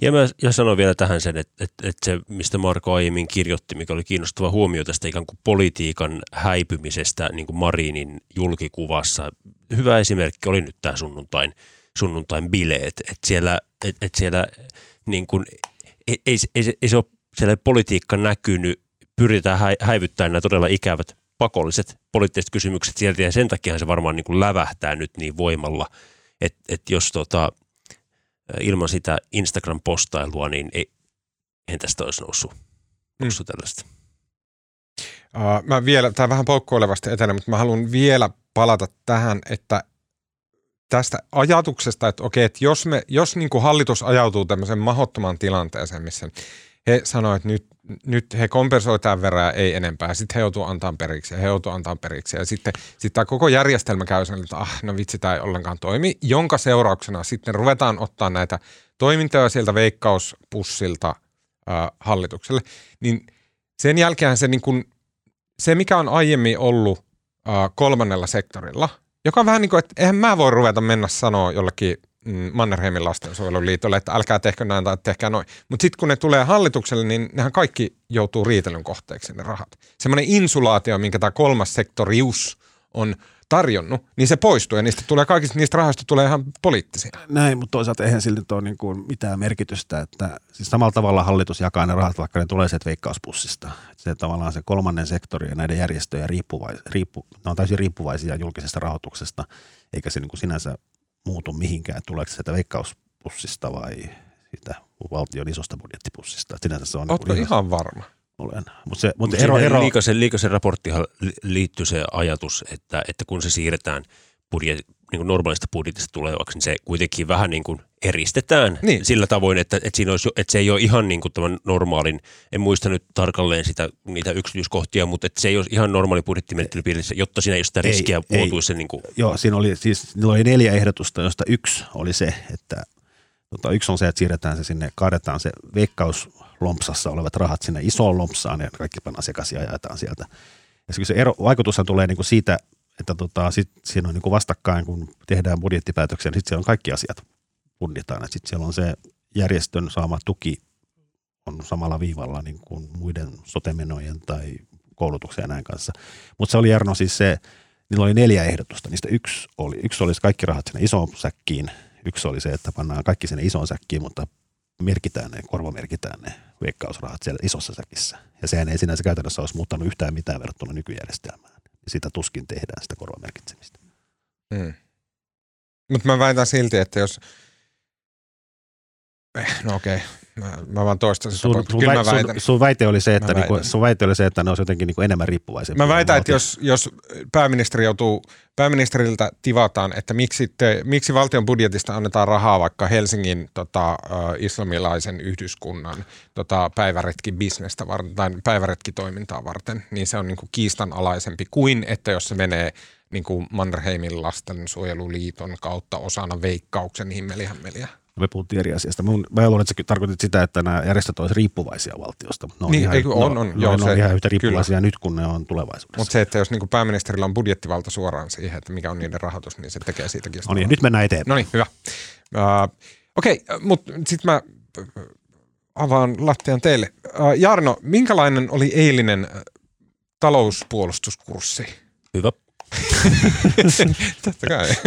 Ja mä ja sanon vielä tähän sen, että, että, että se, mistä Marko aiemmin kirjoitti, mikä oli kiinnostava huomio tästä ikään kuin politiikan häipymisestä niin kuin Marinin julkikuvassa. Hyvä esimerkki oli nyt tämä sunnuntain, sunnuntain bileet, että siellä, että, että siellä niin kuin, ei, ei, ei, ei se ole siellä politiikka näkynyt, pyritään hä, häivyttämään nämä todella ikävät pakolliset poliittiset kysymykset sieltä ja sen takia se varmaan niin kuin lävähtää nyt niin voimalla, että, että jos tota, ilman sitä Instagram-postailua, niin ei, en tästä olisi noussut, noussut mm. tällaista. Uh, mä vielä, tämä vähän poukkoilevasti etenee, mutta mä haluan vielä palata tähän, että tästä ajatuksesta, että okei, että jos, me, jos niin kuin hallitus ajautuu tämmöiseen mahottomaan tilanteeseen, missä he sanoivat, että nyt, nyt he kompensoivat tämän verran ei enempää, sitten he joutuu antaa periksi ja he joutuu antaa periksi. Ja sitten, sitten tämä koko järjestelmä käy sen, että ah, no vitsi, tämä ei ollenkaan toimi, jonka seurauksena sitten ruvetaan ottaa näitä toimintoja sieltä veikkauspussilta äh, hallitukselle, niin sen jälkeen se, niin kuin, se mikä on aiemmin ollut äh, kolmannella sektorilla, joka on vähän niin kuin, että eihän mä voi ruveta mennä sanoa jollekin Mannerheimin lastensuojeluliitolle, että älkää tehkö näin tai tehkää noin. Mutta sitten kun ne tulee hallitukselle, niin nehän kaikki joutuu riitelyn kohteeksi ne rahat. Semmoinen insulaatio, minkä tämä kolmas sektorius on tarjonnut, niin se poistuu ja niistä tulee kaikista niistä rahoista tulee ihan poliittisia. Näin, mutta toisaalta eihän nyt ole niin kuin mitään merkitystä, että siis samalla tavalla hallitus jakaa ne rahat, vaikka ne tulee sieltä veikkauspussista. Se tavallaan se kolmannen sektori ja näiden järjestöjen riippuvais, riippu, ne on täysin riippuvaisia julkisesta rahoituksesta, eikä se niin kuin sinänsä muutu mihinkään, tuleeko sieltä veikkauspussista vai siitä valtion isosta budjettipussista. Sinänsä se on Ootko niin ihan varma? olen. Mutta se, mutta Ero, ero, Liikasen, Liikasen raporttihan li- liittyy se ajatus, että, että kun se siirretään budjet, niin kuin normaalista budjetista tulevaksi, niin se kuitenkin vähän niin kuin eristetään Niin. sillä tavoin, että, että, siinä olisi, että se ei ole ihan niin kuin tämän normaalin, en muista nyt tarkalleen sitä, niitä yksityiskohtia, mutta että se ei ole ihan normaali budjettimenettely piirissä, jotta siinä ei ole sitä Ei, riskiä ei. muotuisi se niin kuin, Joo, siinä oli siis niillä oli neljä ehdotusta, josta yksi oli se, että tota, yksi on se, että siirretään se sinne, kaadetaan se veikkauslompsassa olevat rahat sinne isoon lompsaan ja kaikki pannaan sekaisin ja jaetaan sieltä. Ja se, se ero, vaikutushan tulee niin kuin siitä, että tota, sit siinä on niin kuin vastakkain, kun tehdään budjettipäätöksiä, niin sitten siellä on kaikki asiat punnitaan. Sitten siellä on se järjestön saama tuki on samalla viivalla niin kuin muiden sotemenojen tai koulutuksen ja näin kanssa. Mutta se oli Jarno siis se, niillä oli neljä ehdotusta. Niistä yksi oli, yksi oli kaikki rahat sinne isoon säkkiin. Yksi oli se, että pannaan kaikki sinne isoon säkkiin, mutta merkitään ne, korvamerkitään ne veikkausrahat siellä isossa säkissä. Ja sehän ei sinänsä käytännössä olisi muuttanut yhtään mitään verrattuna nykyjärjestelmään. Ja sitä tuskin tehdään, sitä korvamerkitsemistä. Mm. Mutta mä väitän silti, että jos... Eh, no okei, mä, mä vaan toistan. Sun, sun, Kyllä mä väitän. sun, sun, väite oli se, että niinku, sun väite oli se, että ne olisi jotenkin niinku enemmän riippuvaisia. Mä väitän, että jos, jos pääministeri joutuu, pääministeriltä tivataan, että miksi, te, miksi valtion budjetista annetaan rahaa vaikka Helsingin tota, islamilaisen yhdyskunnan tota, päiväretki-bisnestä varten tai päiväretkitoimintaa varten, niin se on niin kuin kiistanalaisempi kuin, että jos se menee niin kuin Mannerheimin lastensuojeluliiton kautta osana veikkauksen himmelihammeliä. Me puhuttiin eri asiasta. Mun, mä luulen, että sä tarkoitit sitä, että nämä järjestöt olisivat riippuvaisia valtiosta. Ne Niin, ihan, eikö on, ne on, joo, on, ne on se- ihan yhtä kyllä. riippuvaisia nyt, kun ne on tulevaisuudessa. Mutta se, että jos niin pääministerillä on budjettivalta suoraan siihen, että mikä on niiden rahoitus, niin se tekee siitä no niin, nyt mennään eteenpäin. No niin, hyvä. Uh, Okei, okay, mutta sitten mä äh, avaan lattian teille. Uh, Jarno, minkälainen oli eilinen äh, talouspuolustuskurssi? Hyvä. Totta kai.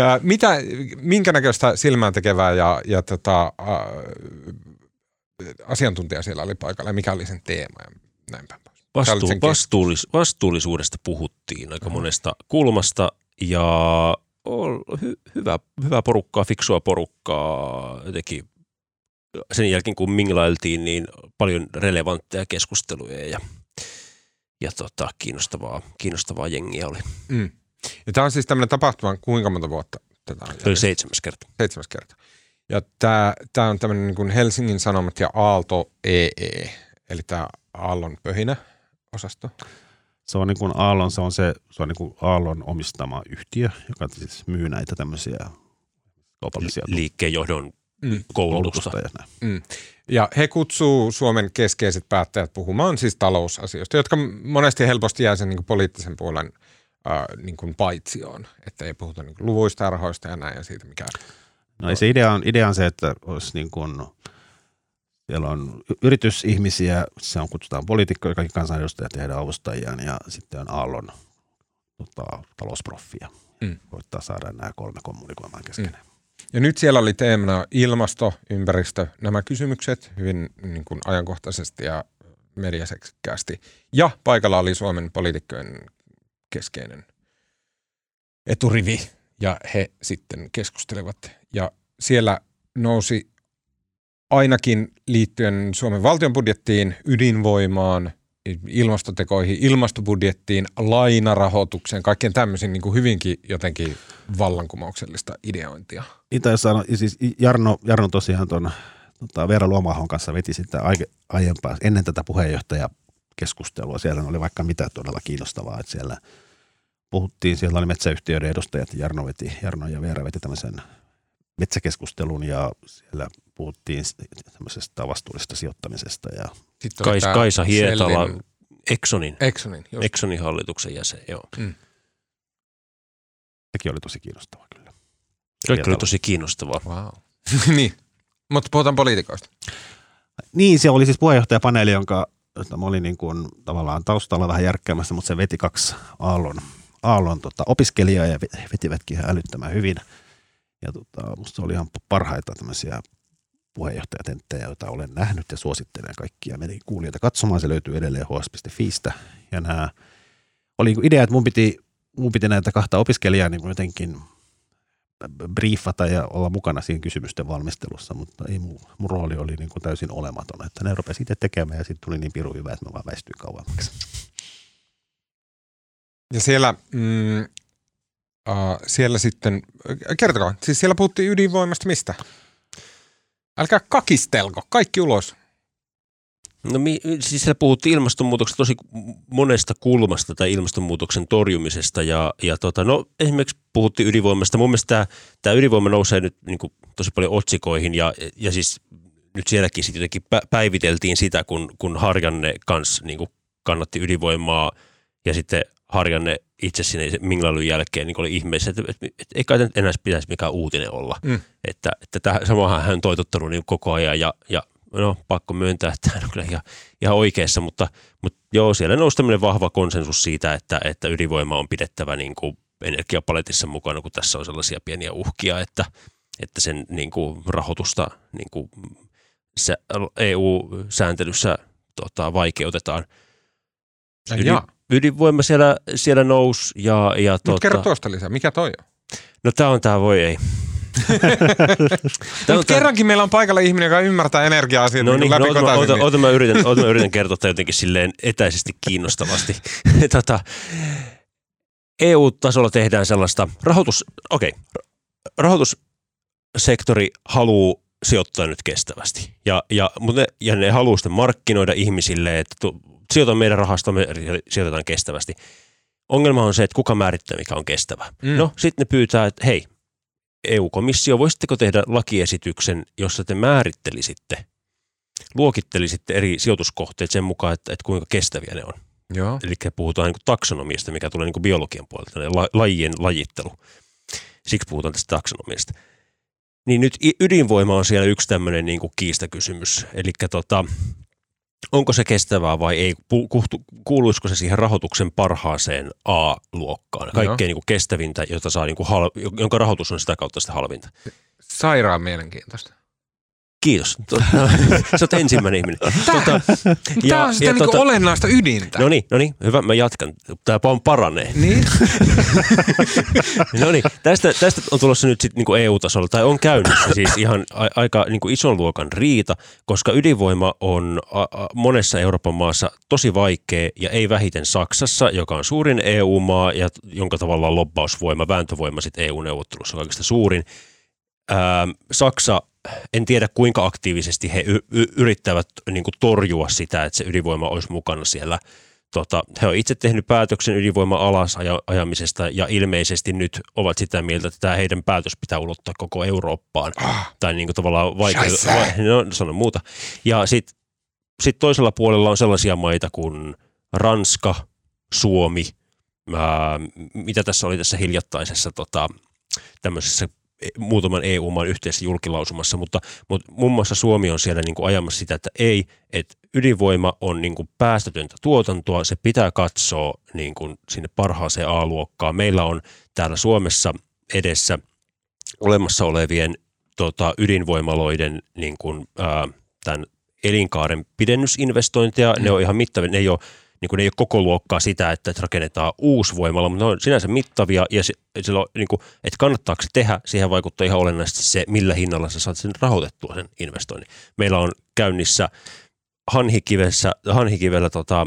Äh, Mitä, minkä näköistä silmään tekevää ja, ja tota, uh, asiantuntija siellä oli paikalla ja mikä oli sen teema ja näin päin pois? Vastuu, vastuullis, vastuullisuudesta puhuttiin aika monesta kulmasta ja hy, hyvä, hyvä porukkaa, fiksua porukkaa. Jotenkin sen jälkeen kun minglailtiin, niin paljon relevantteja keskusteluja ja, ja tota, kiinnostavaa, kiinnostavaa jengiä oli. Mm. Ja tämä on siis tämmöinen tapahtuma, kuinka monta vuotta tätä on Se oli seitsemäs kerta. seitsemäs kerta. Ja tämä, tämä on tämmöinen niin kuin Helsingin Sanomat ja Aalto EE, eli tämä Aallon pöhinä osasto. Se on niin kuin Aallon, se on, se, se on niin kuin Aallon omistama yhtiö, joka siis myy näitä tämmöisiä kaupallisia Liikkeen johdon Mm. koulutusta. koulutusta. Ja näin. Mm. Ja he kutsuu Suomen keskeiset päättäjät puhumaan siis talousasioista, jotka monesti helposti jää sen niin kuin poliittisen puolen äh, niin kuin paitsioon, että ei puhuta niin kuin luvuista ja rahoista ja näin ja siitä, mikä No, se idea on, idea on se, että olisi niin kuin, siellä on yritysihmisiä, se on kutsutaan poliitikkoja, kaikki kansanedustajat ja heidän avustajiaan ja sitten on Aallon tota, talousproffia. Mm. Mm. Koittaa saada nämä kolme kommunikoimaan keskenään. Mm. Ja nyt siellä oli teemana ilmasto, ympäristö, nämä kysymykset hyvin niin kuin ajankohtaisesti ja mediaseksikkäästi. Ja paikalla oli Suomen poliitikkojen keskeinen eturivi ja he sitten keskustelevat. Ja siellä nousi ainakin liittyen Suomen valtion budjettiin, ydinvoimaan, ilmastotekoihin, ilmastobudjettiin, lainarahoitukseen, kaikkien tämmöisiin niin kuin hyvinkin jotenkin vallankumouksellista ideointia. Sanoa, ja siis Jarno, Jarno tosiaan tuon tota, Veera Luomahon kanssa veti sitä aiempaa, ennen tätä puheenjohtajakeskustelua. Siellä oli vaikka mitä todella kiinnostavaa, että siellä puhuttiin, siellä oli metsäyhtiöiden edustajat, Jarno, veti, Jarno ja Veera veti tämmöisen metsäkeskustelun ja siellä puhuttiin tämmöisestä vastuullisesta sijoittamisesta ja Sitten Kais, Kaisa Hietala, Shellin- Exonin, Exxonin, just. Exonin hallituksen jäsen, joo. sekin oli tosi kiinnostavaa kyllä. Kaikki oli tosi kiinnostavaa. Wow. niin, mutta puhutaan poliitikoista. Niin, se oli siis puheenjohtajapaneeli, jonka jota mä olin niin kuin tavallaan taustalla vähän järkkäämässä, mutta se veti kaksi Aallon, Aallon tota, opiskelijaa ja ve- vetivätkin ihan älyttömän hyvin. Ja tota, musta se oli ihan parhaita tämmöisiä puheenjohtajatenttejä, joita olen nähnyt ja suosittelen kaikkia meidän kuulijoita katsomaan. Se löytyy edelleen hs.fiistä. Ja nämä oli niin idea, että mun piti, mun piti näitä kahta opiskelijaa niin jotenkin briefata ja olla mukana siinä kysymysten valmistelussa, mutta ei mun, mun rooli oli niin kuin täysin olematon, että ne rupesi itse tekemään ja sitten tuli niin piru hyvä, että mä vaan väistyin kauemmaksi. Ja siellä, mm, uh, siellä sitten, kertokaa, siis siellä puhuttiin ydinvoimasta mistä? Älkää kakistelko, kaikki ulos. No mi, siis siellä puhuttiin ilmastonmuutoksesta tosi monesta kulmasta tai ilmastonmuutoksen torjumisesta ja, ja tota, no esimerkiksi puhuttiin ydinvoimasta. Mun mielestä tämä, ydinvoima nousee nyt niin kuin tosi paljon otsikoihin ja, ja siis nyt sielläkin sitten jotenkin pä- päiviteltiin sitä, kun, kun Harjanne kanssa niin kuin kannatti ydinvoimaa Ja sitten Harjanne itse sinne minglailun jälkeen niin oli ihmeessä, että, että, että ei kai enää pitäisi mikään uutinen olla. Mm. Että, että tähän, samahan hän on toitottanut niin koko ajan ja, ja no pakko myöntää, että hän on kyllä ihan, ihan oikeassa, mutta, mutta joo, siellä nousi tämmöinen vahva konsensus siitä, että, että ydinvoima on pidettävä niin kuin energiapaletissa mukana, kun tässä on sellaisia pieniä uhkia, että, että sen niin kuin rahoitusta niin kuin EU-sääntelyssä tota, vaikeutetaan. Ydin, ydinvoima siellä, siellä nousi. Ja, ja Mutta tota, kerro tuosta lisää, mikä toi on? No tämä on tämä voi ei. Nyt kerrankin meillä on paikalla ihminen, joka ymmärtää energia-asioita no niin, läpi no, ota, ota, ota, mä yritän, ota, mä yritän kertoa jotenkin silleen etäisesti kiinnostavasti. tota, EU-tasolla tehdään sellaista rahoitus, okei, okay, rahoitussektori haluaa sijoittaa nyt kestävästi. Ja, ja, mutta ne, ja ne haluaa sitten markkinoida ihmisille, että tu, sijoita meidän rahastomme, sijoitetaan kestävästi. Ongelma on se, että kuka määrittää, mikä on kestävä. Mm. No, sitten ne pyytää, että hei, EU-komissio, voisitteko tehdä lakiesityksen, jossa te määrittelisitte, luokittelisitte eri sijoituskohteet sen mukaan, että, että kuinka kestäviä ne on. Joo. Eli puhutaan niin taksonomiasta, mikä tulee niin biologian puolelta, la, lajien lajittelu. Siksi puhutaan tästä taksonomiasta. Niin nyt ydinvoima on siellä yksi tämmöinen niin kuin kiistakysymys. Eli tota, onko se kestävää vai ei? Kuuluisiko se siihen rahoituksen parhaaseen A-luokkaan? Kaikkein niin kuin kestävintä, jota saa, niin kuin hal- jonka rahoitus on sitä kautta sitä halvinta. Sairaan mielenkiintoista. Kiitos. Sä oot ensimmäinen ihminen. Tämä, tota, ja, tämä on sitä ja, niin tota, olennaista ydintä. No niin, no niin, hyvä, mä jatkan. Tämä on paranee. Niin. no niin, tästä, tästä on tulossa nyt sitten niin EU-tasolla, tai on käynnissä siis ihan a, aika niin kuin ison luokan riita, koska ydinvoima on a, a, monessa Euroopan maassa tosi vaikea, ja ei vähiten Saksassa, joka on suurin EU-maa, ja jonka tavallaan lobbausvoima, vääntövoima sitten EU-neuvottelussa on kaikista suurin. Ää, Saksa en tiedä kuinka aktiivisesti he y- y- yrittävät niin kuin torjua sitä, että se ydinvoima olisi mukana siellä. Tota, he ovat itse tehnyt päätöksen ydinvoima alas ajamisesta ja ilmeisesti nyt ovat sitä mieltä, että tämä heidän päätös pitää ulottaa koko Eurooppaan. Ah, tai niin kuin tavallaan vaikea, vai, no, sano muuta. Ja sitten sit toisella puolella on sellaisia maita kuin Ranska, Suomi, ää, mitä tässä oli tässä hiljattaisessa tota, tämmöisessä muutaman EU-maan yhteisessä julkilausumassa, mutta, mutta muun muassa Suomi on siellä niin kuin ajamassa sitä, että ei, että ydinvoima on niin kuin päästötöntä tuotantoa, se pitää katsoa niin kuin sinne parhaaseen A-luokkaan. Meillä on täällä Suomessa edessä olemassa olevien tota, ydinvoimaloiden niin kuin, ää, tämän elinkaaren pidennysinvestointeja, mm. ne on ihan mittavia, ne ei ole niin kuin ne ei ole koko luokkaa sitä, että, rakennetaan uusi voimala, mutta ne on sinänsä mittavia ja se, on, niin kuin, että kannattaako se tehdä, siihen vaikuttaa ihan olennaisesti se, millä hinnalla sä saat sen rahoitettua sen investoinnin. Meillä on käynnissä Hanhikivessä, Hanhikivellä tota,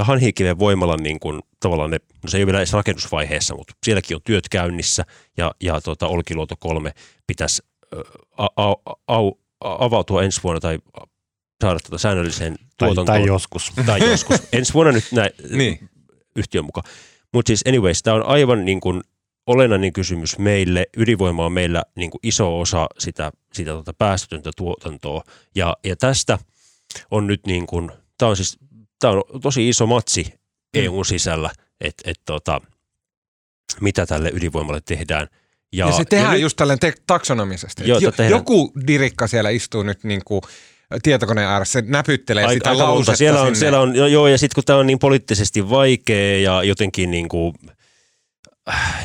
Hanhikiven voimalan niin kuin, tavallaan ne, no se ei ole vielä edes rakennusvaiheessa, mutta sielläkin on työt käynnissä ja, ja tota, Olkiluoto 3 pitäisi a, a, a, avautua ensi vuonna tai saada tuota säännölliseen tuotantoon. Tai, tai joskus. Tai joskus. Ensi vuonna nyt näin niin. yhtiön mukaan. Mutta siis anyways, tämä on aivan niin kuin olennainen kysymys meille. Ydinvoima on meillä niin kuin iso osa sitä, sitä tuota päästötöntä tuotantoa. Ja, ja tästä on nyt niin kuin, tämä on siis tämä on tosi iso matsi mm. EUn sisällä, että et tota, mitä tälle ydinvoimalle tehdään. Ja, ja se tehdään ja nyt, just tälleen te- taksonomisesti. Jo, joku dirikka siellä istuu nyt niin kuin – tietokoneen ääressä, se näpyttelee aika, sitä aika lausetta siellä on, sinne. siellä on, joo, ja sitten kun tämä on niin poliittisesti vaikea ja jotenkin niin kuin,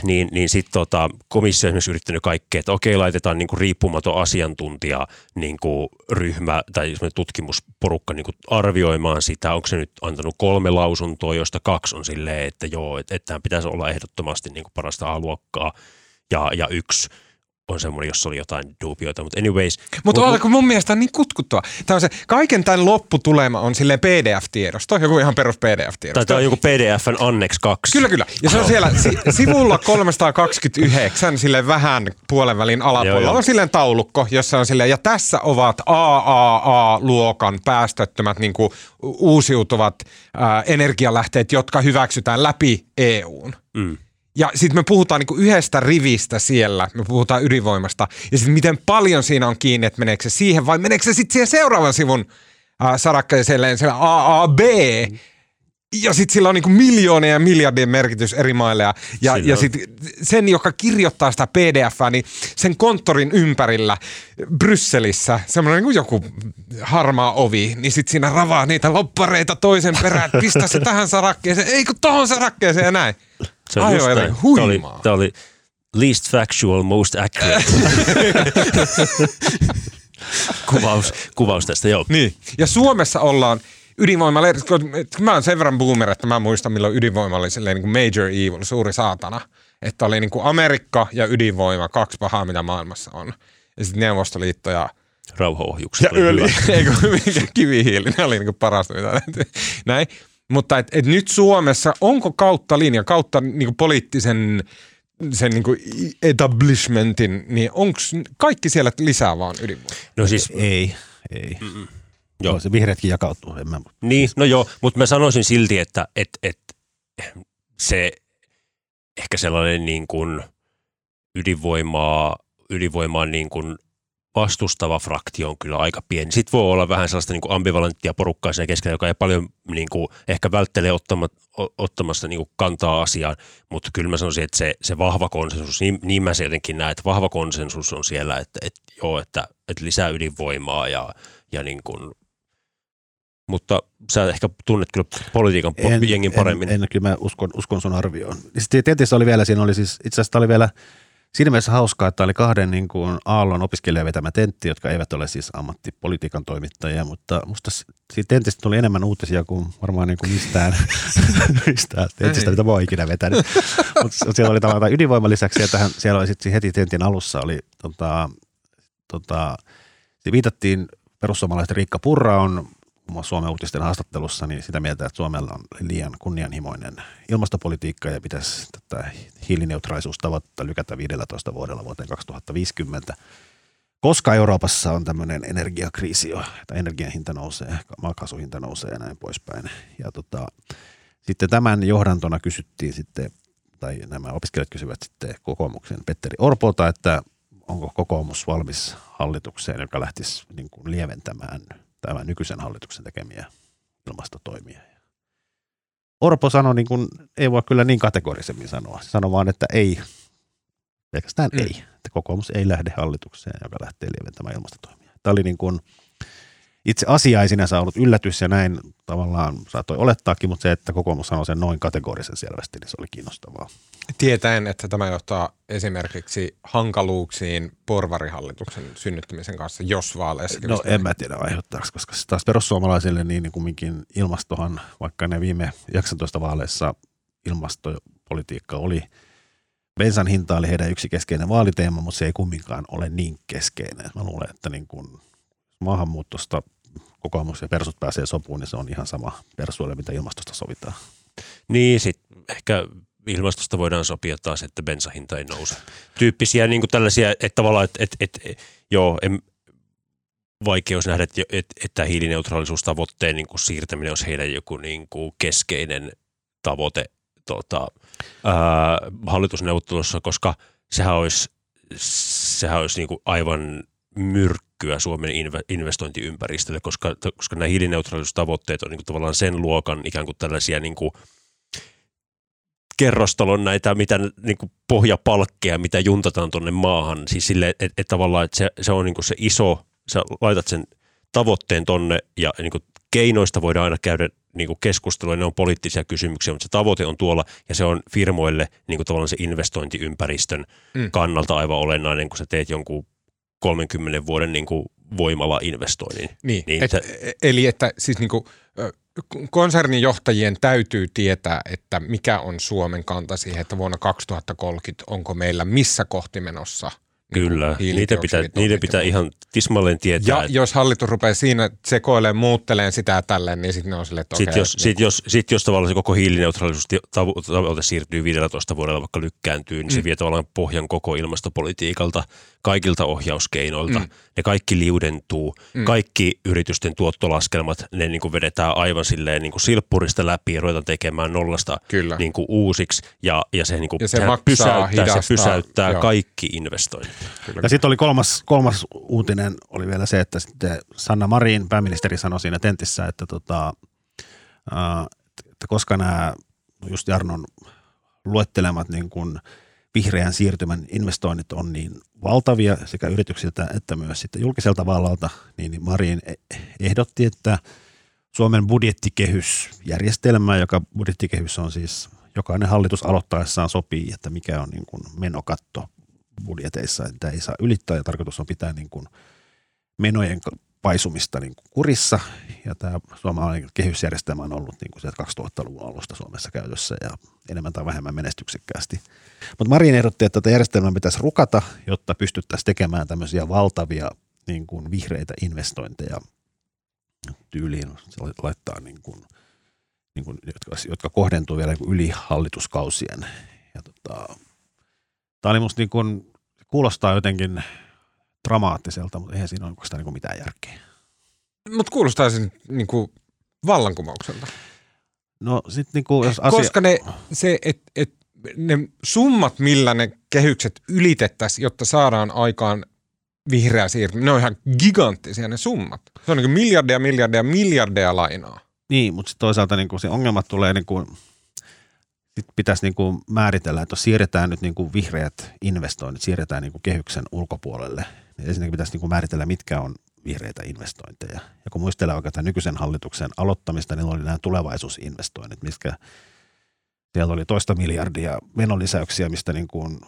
niin, niin sitten tota, komissio on esimerkiksi yrittänyt kaikkea, että okei, laitetaan niin kuin riippumaton asiantuntija niin kuin ryhmä tai tutkimusporukka niin kuin arvioimaan sitä, onko se nyt antanut kolme lausuntoa, joista kaksi on silleen, että joo, että, että pitäisi olla ehdottomasti niin kuin parasta A-luokkaa. Ja, ja yksi on semmoinen, jossa oli jotain duubioita, mutta anyways. Mutta mut, kun mun mielestä niin kutkuttava. Tämä on se, kaiken tämän lopputulema on silleen PDF-tiedosto, joku ihan perus PDF-tiedosto. Tai tämä on joku PDFn Annex 2. Kyllä, kyllä. Ja se on siellä si- sivulla 329, sille vähän puolen välin alapuolella joo, joo. on silleen taulukko, jossa on silleen, ja tässä ovat AAA-luokan päästöttömät niin kuin uusiutuvat ää, energialähteet, jotka hyväksytään läpi EUn. Mm. Ja sitten me puhutaan niinku yhdestä rivistä siellä, me puhutaan ydinvoimasta. Ja sitten miten paljon siinä on kiinni, että meneekö se siihen vai meneekö se sitten siihen seuraavan sivun äh, sarakkeeseen, siellä AAB, ja sitten sillä on niin miljoonia ja miljardien merkitys eri maille. Ja, ja, ja sitten sen, joka kirjoittaa sitä pdf niin sen konttorin ympärillä Brysselissä, semmoinen niin joku harmaa ovi, niin sitten siinä ravaa niitä loppareita toisen perään, että pistä se tähän sarakkeeseen, ei kun tohon sarakkeeseen ja näin. Se on Aivan just Tämä oli, tämä oli least factual, most accurate. kuvaus, kuvaus tästä, joo. Niin. Ja Suomessa ollaan ydinvoimalla, mä oon sen verran boomer, että mä muistan milloin ydinvoima oli silleen niin kuin major evil, suuri saatana. Että oli niin kuin Amerikka ja ydinvoima, kaksi pahaa mitä maailmassa on. Ja sitten Neuvostoliitto ja rauhaohjukset. Ja öljy, eikö kivihiili, ne oli niin kuin parasta mitä Näin. Mutta et, et nyt Suomessa, onko kautta linja, kautta niin kuin poliittisen sen niin kuin establishmentin, niin onko kaikki siellä lisää vaan ydinvoimaa? No siis ei, ei. Mm-mm. Joo. Se vihreätkin jakautuu. En mä... Niin, no joo, mutta mä sanoisin silti, että et, et, se ehkä sellainen niin kuin ydinvoimaa, ydinvoimaa niin kuin vastustava fraktio on kyllä aika pieni. Sitten voi olla vähän sellaista niin kuin ambivalenttia porukkaa siinä keskellä, joka ei paljon niin kuin, ehkä välttelee ottama, ottamasta niin kuin kantaa asiaan, mutta kyllä mä sanoisin, että se, se vahva konsensus, niin, niin mä se jotenkin näen, että vahva konsensus on siellä, että, että joo, että, että lisää ydinvoimaa ja, ja niin kuin mutta sä ehkä tunnet kyllä politiikan en, jengin paremmin. En, en, kyllä mä uskon, uskon sun arvioon. Sitten tietysti oli vielä, siinä oli siis, itse asiassa oli vielä siinä mielessä hauskaa, että oli kahden niin kuin Aallon opiskelijan vetämä tentti, jotka eivät ole siis ammattipolitiikan toimittajia, mutta musta siitä tentistä tuli enemmän uutisia kuin varmaan niin kuin mistään, mistään tentistä, mitä mä oon ikinä vetänyt. mutta siellä oli tavallaan ydinvoiman lisäksi, ja tähän, siellä oli sitten heti tentin alussa oli tota, tota, viitattiin perussuomalaiset Riikka Purra on muun Suomen uutisten haastattelussa niin sitä mieltä, että Suomella on liian kunnianhimoinen ilmastopolitiikka ja pitäisi tätä hiilineutraalisuustavoitetta lykätä 15 vuodella vuoteen 2050. Koska Euroopassa on tämmöinen energiakriisi jo, että energian hinta nousee, maakaasuhinta hinta nousee ja näin poispäin. Ja tota, sitten tämän johdantona kysyttiin sitten, tai nämä opiskelijat kysyvät sitten kokoomuksen Petteri Orpolta, että onko kokoomus valmis hallitukseen, joka lähtisi niin kuin lieventämään – tämän nykyisen hallituksen tekemiä ilmastotoimia. Orpo sanoi, niin kuin, ei voi kyllä niin kategorisemmin sanoa. Sano vaan, että ei, pelkästään mm. ei. Että kokoomus ei lähde hallitukseen, joka lähtee lieventämään ilmastotoimia. Tämä oli niin kuin, itse asia ei sinänsä ollut yllätys ja näin tavallaan saattoi olettaakin, mutta se, että kokoomus sanoi sen noin kategorisen selvästi, niin se oli kiinnostavaa. Tietäen, että tämä johtaa esimerkiksi hankaluuksiin porvarihallituksen synnyttämisen kanssa, jos vaaleissa No en mä tiedä aiheuttaako, koska taas perussuomalaisille niin, niin kumminkin ilmastohan, vaikka ne viime 19 vaaleissa ilmastopolitiikka oli, bensan hinta oli heidän yksi keskeinen vaaliteema, mutta se ei kumminkaan ole niin keskeinen. Mä luulen, että niin kuin maahanmuutosta kokoomus ja persut pääsee sopuun, niin se on ihan sama persuille, mitä ilmastosta sovitaan. Niin, sitten ehkä ilmastosta voidaan sopia taas, että bensahinta ei nouse. Tyyppisiä niin kuin tällaisia, että tavallaan, että, että, että joo, en, vaikeus nähdä, että, että, että hiilineutraalisuustavoitteen niin kuin siirtäminen olisi heidän joku niin kuin keskeinen tavoite tota, ää, hallitusneuvottelussa, koska sehän olisi, sehän olisi niin kuin aivan myrkkyä Suomen investointiympäristölle, koska, koska nämä hiilineutraalisuustavoitteet on niin kuin tavallaan sen luokan ikään kuin tällaisia niin kuin kerrostalon näitä mitä niin kuin pohjapalkkeja, mitä juntataan tuonne maahan. Siis sille, että et tavallaan että se, se on niin kuin se iso, sä laitat sen tavoitteen tonne ja niin kuin keinoista voidaan aina käydä niin kuin keskustelua, ne on poliittisia kysymyksiä, mutta se tavoite on tuolla ja se on firmoille niin kuin tavallaan se investointiympäristön mm. kannalta aivan olennainen, kun sä teet jonkun 30 vuoden niin kuin voimala-investoinnin. Niin, niin et, eli että siis niin kuin, konsernijohtajien täytyy tietää, että mikä on Suomen kanta siihen, että vuonna 2030 onko meillä missä kohti menossa – Kyllä, niitä pitää, niitä pitää ihan tismalleen tietää. Ja että... jos hallitus rupeaa siinä sekoilemaan, muutteleen sitä ja tälleen, niin sitten ne on silleen, että sitten jos, niin sit jos, sit jos tavallaan se koko hiilineutraalisuus tavoite siirtyy 15 vuodella vaikka lykkääntyy, niin mm. se vie tavallaan pohjan koko ilmastopolitiikalta, kaikilta ohjauskeinoilta. Mm. Ne kaikki liudentuu, mm. kaikki yritysten tuottolaskelmat, ne niin kuin vedetään aivan silleen niin kuin silppurista läpi ja ruvetaan tekemään nollasta Kyllä. Niin kuin uusiksi. Ja, ja se, niin kuin, ja se pysäyttää, hidastaa, se pysäyttää joo. kaikki investoinnit. Kyllä. Ja sitten oli kolmas, kolmas uutinen oli vielä se, että sitten Sanna Marin, pääministeri, sanoi siinä tentissä, että tota, että koska nämä just Jarnon luettelemat niin kuin vihreän siirtymän investoinnit on niin valtavia sekä yrityksiltä että myös sitten julkiselta vallalta, niin Marin e- ehdotti, että Suomen budjettikehysjärjestelmä, joka budjettikehys on siis jokainen hallitus aloittaessaan sopii, että mikä on niin kuin menokatto budjeteissa, että ei saa ylittää ja tarkoitus on pitää niin kuin menojen paisumista niin kuin kurissa. Ja tämä suomalainen kehysjärjestelmä on ollut niin kuin 2000-luvun alusta Suomessa käytössä ja enemmän tai vähemmän menestyksekkäästi. Mutta Marin ehdotti, että tätä järjestelmää pitäisi rukata, jotta pystyttäisiin tekemään tämmöisiä valtavia niin kuin vihreitä investointeja tyyliin. Se laittaa niin kuin, niin kuin, jotka, jotka kohdentuu vielä niin kuin yli hallituskausien. Ja tota, tämä oli musta niin kuin, kuulostaa jotenkin dramaattiselta, mutta eihän siinä ole oikeastaan niin kuin mitään järkeä. Mutta kuulostaa sen niin kuin vallankumoukselta. No sit niin kuin, jos asia... Koska ne, se, et, et, ne summat, millä ne kehykset ylitettäisiin, jotta saadaan aikaan vihreä siirtymä, ne on ihan giganttisia ne summat. Se on niin kuin miljardeja, miljardeja, miljardeja lainaa. Niin, mutta sit toisaalta niin kuin se ongelmat tulee niin kuin, sit pitäisi niin kuin määritellä, että jos siirretään nyt niin kuin vihreät investoinnit, siirretään niin kuin kehyksen ulkopuolelle, niin ensinnäkin pitäisi niin kuin määritellä, mitkä on vihreitä investointeja. Ja kun muistelee tämän nykyisen hallituksen aloittamista, niin oli nämä tulevaisuusinvestoinnit, mitkä siellä oli toista miljardia menolisäyksiä, mistä niin kuin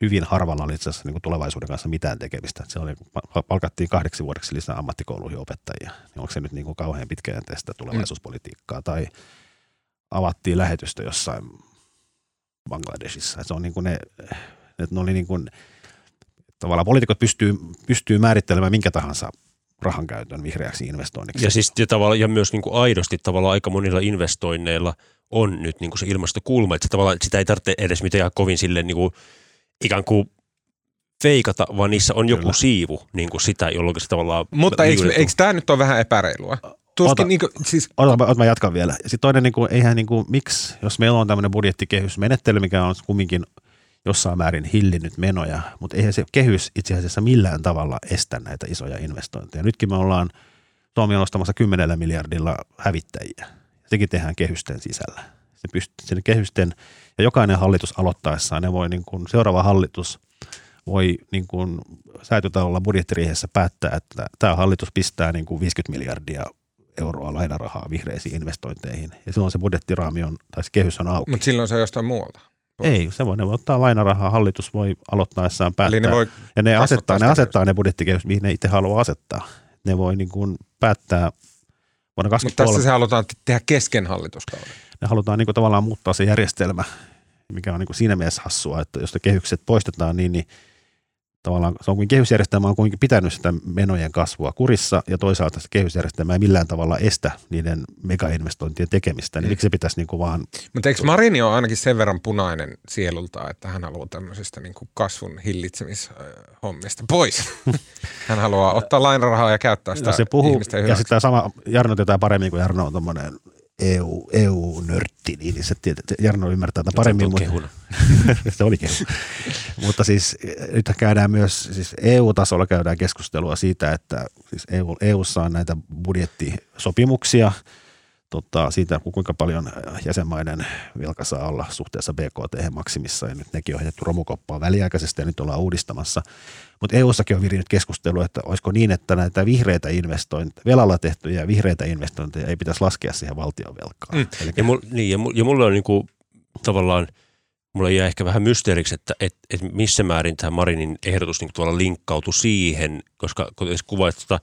hyvin harvalla oli itse asiassa niin kuin tulevaisuuden kanssa mitään tekemistä. Se oli, palkattiin kahdeksi vuodeksi lisää ammattikouluihin opettajia. Niin onko se nyt niin kuin kauhean pitkäjänteistä tulevaisuuspolitiikkaa tai avattiin lähetystä jossain Bangladesissa. Se on niin kuin ne, että ne oli niin kuin, tavallaan poliitikot pystyy, pystyy määrittelemään minkä tahansa rahan käytön vihreäksi investoinniksi. Ja siis ja tavallaan, ja myös niin kuin aidosti tavallaan aika monilla investoinneilla on nyt niin kuin se ilmastokulma, että, se tavallaan, että sitä ei tarvitse edes mitään kovin sille niin kuin, ikään kuin feikata, vaan niissä on joku Kyllä. siivu niin kuin sitä, jolloin se tavallaan... Mutta eikö, eikö tämä nyt ole vähän epäreilua? Tuskin, ota, niin kuin, siis... ota, ota, mä jatkan vielä. Sitten toinen, niin kuin, eihän niin kuin, miksi, jos meillä on tämmöinen budjettikehysmenettely, mikä on kumminkin jossain määrin hillinnyt menoja, mutta eihän se kehys itse asiassa millään tavalla estä näitä isoja investointeja. Nytkin me ollaan Suomi on ostamassa 10 miljardilla hävittäjiä. Sekin tehdään kehysten sisällä. Se pystyy sen kehysten, ja jokainen hallitus aloittaessaan, ne voi niin kuin, seuraava hallitus voi niin kuin säätötalolla budjettiriihessä päättää, että tämä hallitus pistää niin kuin 50 miljardia euroa lainarahaa vihreisiin investointeihin. Ja silloin se budjettiraami on, tai se kehys on auki. Mutta silloin se on jostain muualta. Ei, se voi, ne voi ottaa lainarahaa, hallitus voi aloittaessaan päättää. Eli ne voi ja ne asettaa, ne asettaa ne budjettikehys, mihin ne itse haluaa asettaa. Ne voi niin kuin päättää vuonna 2023. Mutta tässä se halutaan tehdä kesken hallituskauden. Ne halutaan niin kuin tavallaan muuttaa se järjestelmä, mikä on niin kuin siinä mielessä hassua, että jos ne kehykset poistetaan, niin, niin tavallaan se on kuin kehysjärjestelmä on kuitenkin pitänyt sitä menojen kasvua kurissa ja toisaalta se kehysjärjestelmä ei millään tavalla estä niiden megainvestointien tekemistä, niin mm. miksi se pitäisi niin kuin vaan... Mutta eikö Marini ole ainakin sen verran punainen sielulta, että hän haluaa tämmöisistä niin kuin kasvun hillitsemishommista pois? hän haluaa ottaa lainarahaa ja käyttää sitä ja se puhuu, Ja sitten sama, Jarno tietää paremmin kuin Jarno on tuommoinen EU, EU-nörtti, niin se Jarno ymmärtää tätä paremmin. Mutta, se oli kehu. mutta siis nyt käydään myös, siis EU-tasolla käydään keskustelua siitä, että siis EU, EUssa on näitä budjettisopimuksia – tota, siitä, kuinka paljon jäsenmaiden velka saa olla suhteessa BKT maksimissa. Ja nyt nekin on heitetty romukoppaa väliaikaisesti ja nyt ollaan uudistamassa. Mutta EU-sakin on virinyt keskustelu, että olisiko niin, että näitä vihreitä investointeja, velalla tehtyjä vihreitä investointeja ei pitäisi laskea siihen valtion velkaan. Mm. Eli... Ja, mul, niin, ja, mul, ja mulla on niinku, tavallaan, mulla jää ehkä vähän mysteeriksi, että et, et missä määrin tämä Marinin ehdotus niinku tuolla linkkautui siihen, koska kun kuvait tota,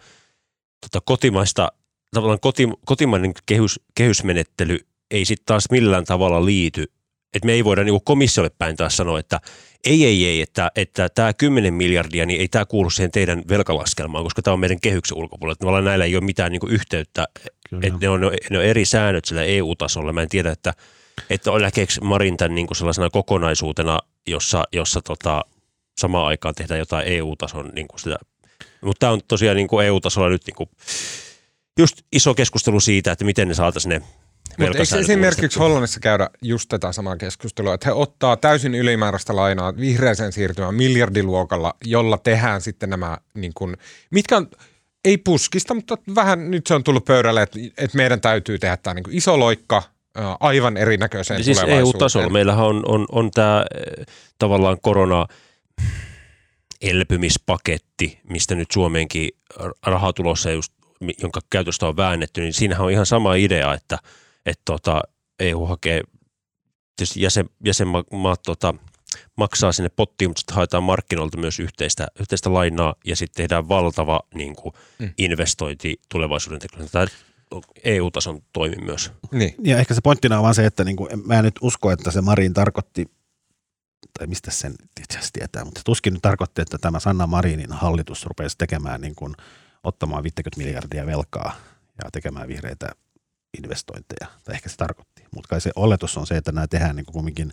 tota kotimaista tavallaan koti, kotimainen kehys, kehysmenettely ei sitten taas millään tavalla liity. Että me ei voida niinku komissiolle päin taas sanoa, että ei, ei, ei, että, että tämä 10 miljardia, niin ei tämä kuulu siihen teidän velkalaskelmaan, koska tämä on meidän kehyksen ulkopuolella. Että tavallaan näillä ei ole mitään niinku yhteyttä, että ne on, ne on eri säännöt sillä EU-tasolla. Mä en tiedä, että, että näkeekö Marin tämän niinku sellaisena kokonaisuutena, jossa, jossa tota, samaan aikaan tehdään jotain EU-tason niinku sitä. Mutta tämä on tosiaan niinku EU-tasolla nyt niinku, just iso keskustelu siitä, että miten ne saataisiin ne mutta eikö esimerkiksi Hollannissa käydä just tätä samaa keskustelua, että he ottaa täysin ylimääräistä lainaa vihreäseen siirtymään miljardiluokalla, jolla tehdään sitten nämä, niin kuin, mitkä on, ei puskista, mutta vähän nyt se on tullut pöydälle, että, että meidän täytyy tehdä tämä niin kuin iso loikka aivan erinäköiseen Siis tulevaisuuteen. EU-tasolla meillähän on, on, on tämä tavallaan korona elpymispaketti, mistä nyt Suomeenkin raha tulossa, just, jonka käytöstä on väännetty, niin siinähän on ihan sama idea, että, että tota, EU hakee, tietysti jäsen, jäsenmaat tota, maksaa sinne pottiin, mutta sitten haetaan markkinoilta myös yhteistä, yhteistä lainaa ja sitten tehdään valtava niin kuin, Mm. investointi tulevaisuuden teknologiaan. Tämä EU-tason toimi myös. Niin. Ja ehkä se pointtina on vaan se, että niin kuin, mä en nyt usko, että se Marin tarkoitti, tai mistä sen itse asiassa tietää, mutta tuskin nyt tarkoitti, että tämä Sanna Marinin hallitus rupesi tekemään niin kuin, ottamaan 50 miljardia velkaa ja tekemään vihreitä investointeja. Tai ehkä se tarkoitti. Mutta kai se oletus on se, että nämä tehdään niin kumminkin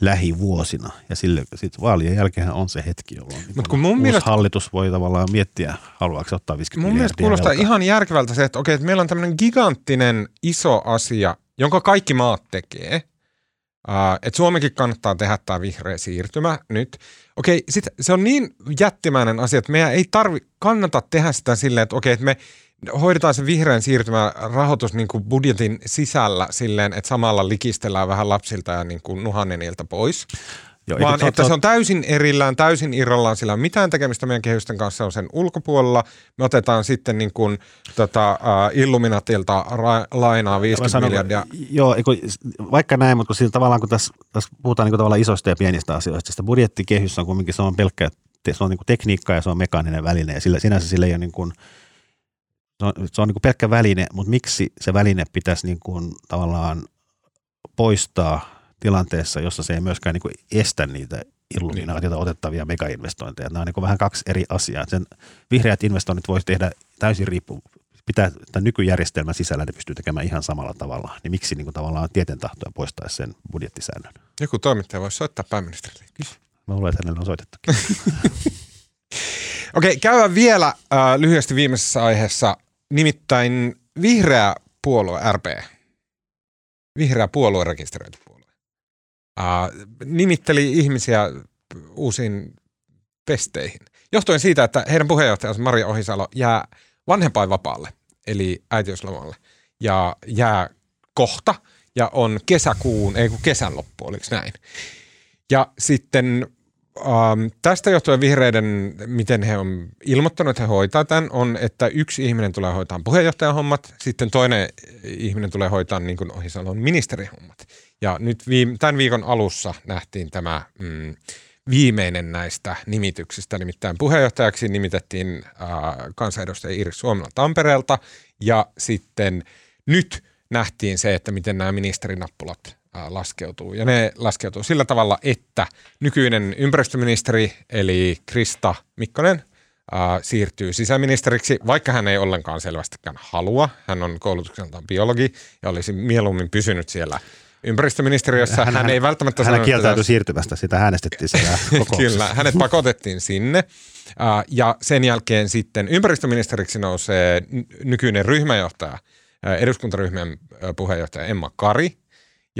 lähivuosina. Ja sille, sit vaalien jälkeen on se hetki, jolloin niin Mut kun mun uusi mielestä- hallitus voi tavallaan miettiä, haluaako se ottaa 50 Mun mielestä kuulostaa velkaa. ihan järkevältä se, että okei, että meillä on tämmöinen giganttinen iso asia, jonka kaikki maat tekee. Uh, että Suomekin kannattaa tehdä tämä vihreä siirtymä nyt. Okei, sit se on niin jättimäinen asia, että meidän ei tarvi, kannata tehdä sitä silleen, että okei, että me hoidetaan se vihreän siirtymän rahoitus niin kuin budjetin sisällä silleen, että samalla likistellään vähän lapsilta ja niin kuin nuhannenilta pois. Joo, Vaan että se on täysin erillään, täysin irrallaan, sillä ei ole mitään tekemistä meidän kehysten kanssa, on sen ulkopuolella. Me otetaan sitten niin kuin, tota, uh, Illuminatilta ra- lainaa Mä 50 sanon, miljardia. Joo, eiku, vaikka näin, mutta kun tavallaan kun tässä, tässä puhutaan niin tavallaan isoista ja pienistä asioista, sitä budjettikehys on kuitenkin se on pelkkä, se on niin tekniikka ja se on mekaaninen väline ja sillä, sinänsä sillä ei ole niin kuin, se on, se on niin pelkkä väline, mutta miksi se väline pitäisi niin kuin tavallaan poistaa tilanteessa, jossa se ei myöskään niin kuin estä niitä illuminaatiota otettavia megainvestointeja. Nämä on niin kuin vähän kaksi eri asiaa. Sen vihreät investoinnit voisi tehdä täysin riippu, pitää tämän nykyjärjestelmän sisällä ne pystyy tekemään ihan samalla tavalla. Niin miksi niin kuin tavallaan tieten tahtoja poistaisi sen budjettisäännön? Joku toimittaja voisi soittaa pääministerille. Mä luulen, että hänelle on soitettukin. Okei, käydään vielä äh, lyhyesti viimeisessä aiheessa, nimittäin vihreä puolue RP. Vihreä puolue rekisteröity nimitteli ihmisiä uusiin pesteihin. Johtuen siitä, että heidän puheenjohtajansa Maria Ohisalo jää vanhempainvapaalle, eli äitiyslomalle, ja jää kohta, ja on kesäkuun, ei kun kesän loppu, oliko näin. Ja sitten ähm, tästä johtuen vihreiden, miten he on ilmoittanut, että he hoitaa tämän, on, että yksi ihminen tulee hoitaa puheenjohtajan hommat, sitten toinen ihminen tulee hoitaa niin kuin Ohisalon ministerihommat. Ja nyt viime, tämän viikon alussa nähtiin tämä mm, viimeinen näistä nimityksistä, nimittäin puheenjohtajaksi nimitettiin äh, kansanedustaja Iris Suomela Tampereelta ja sitten nyt nähtiin se, että miten nämä ministerinappulat laskeutuu. Ja ne laskeutuu sillä tavalla, että nykyinen ympäristöministeri eli Krista Mikkonen siirtyy sisäministeriksi, vaikka hän ei ollenkaan selvästikään halua. Hän on koulutukseltaan biologi ja olisi mieluummin pysynyt siellä ympäristöministeriössä. Hän, hän ei välttämättä Hän että kieltäytyi tässä- siirtymästä, sitä äänestettiin siellä. Kyllä, hänet pakotettiin sinne. Ja sen jälkeen sitten ympäristöministeriksi nousee nykyinen ryhmäjohtaja, eduskuntaryhmän puheenjohtaja Emma Kari.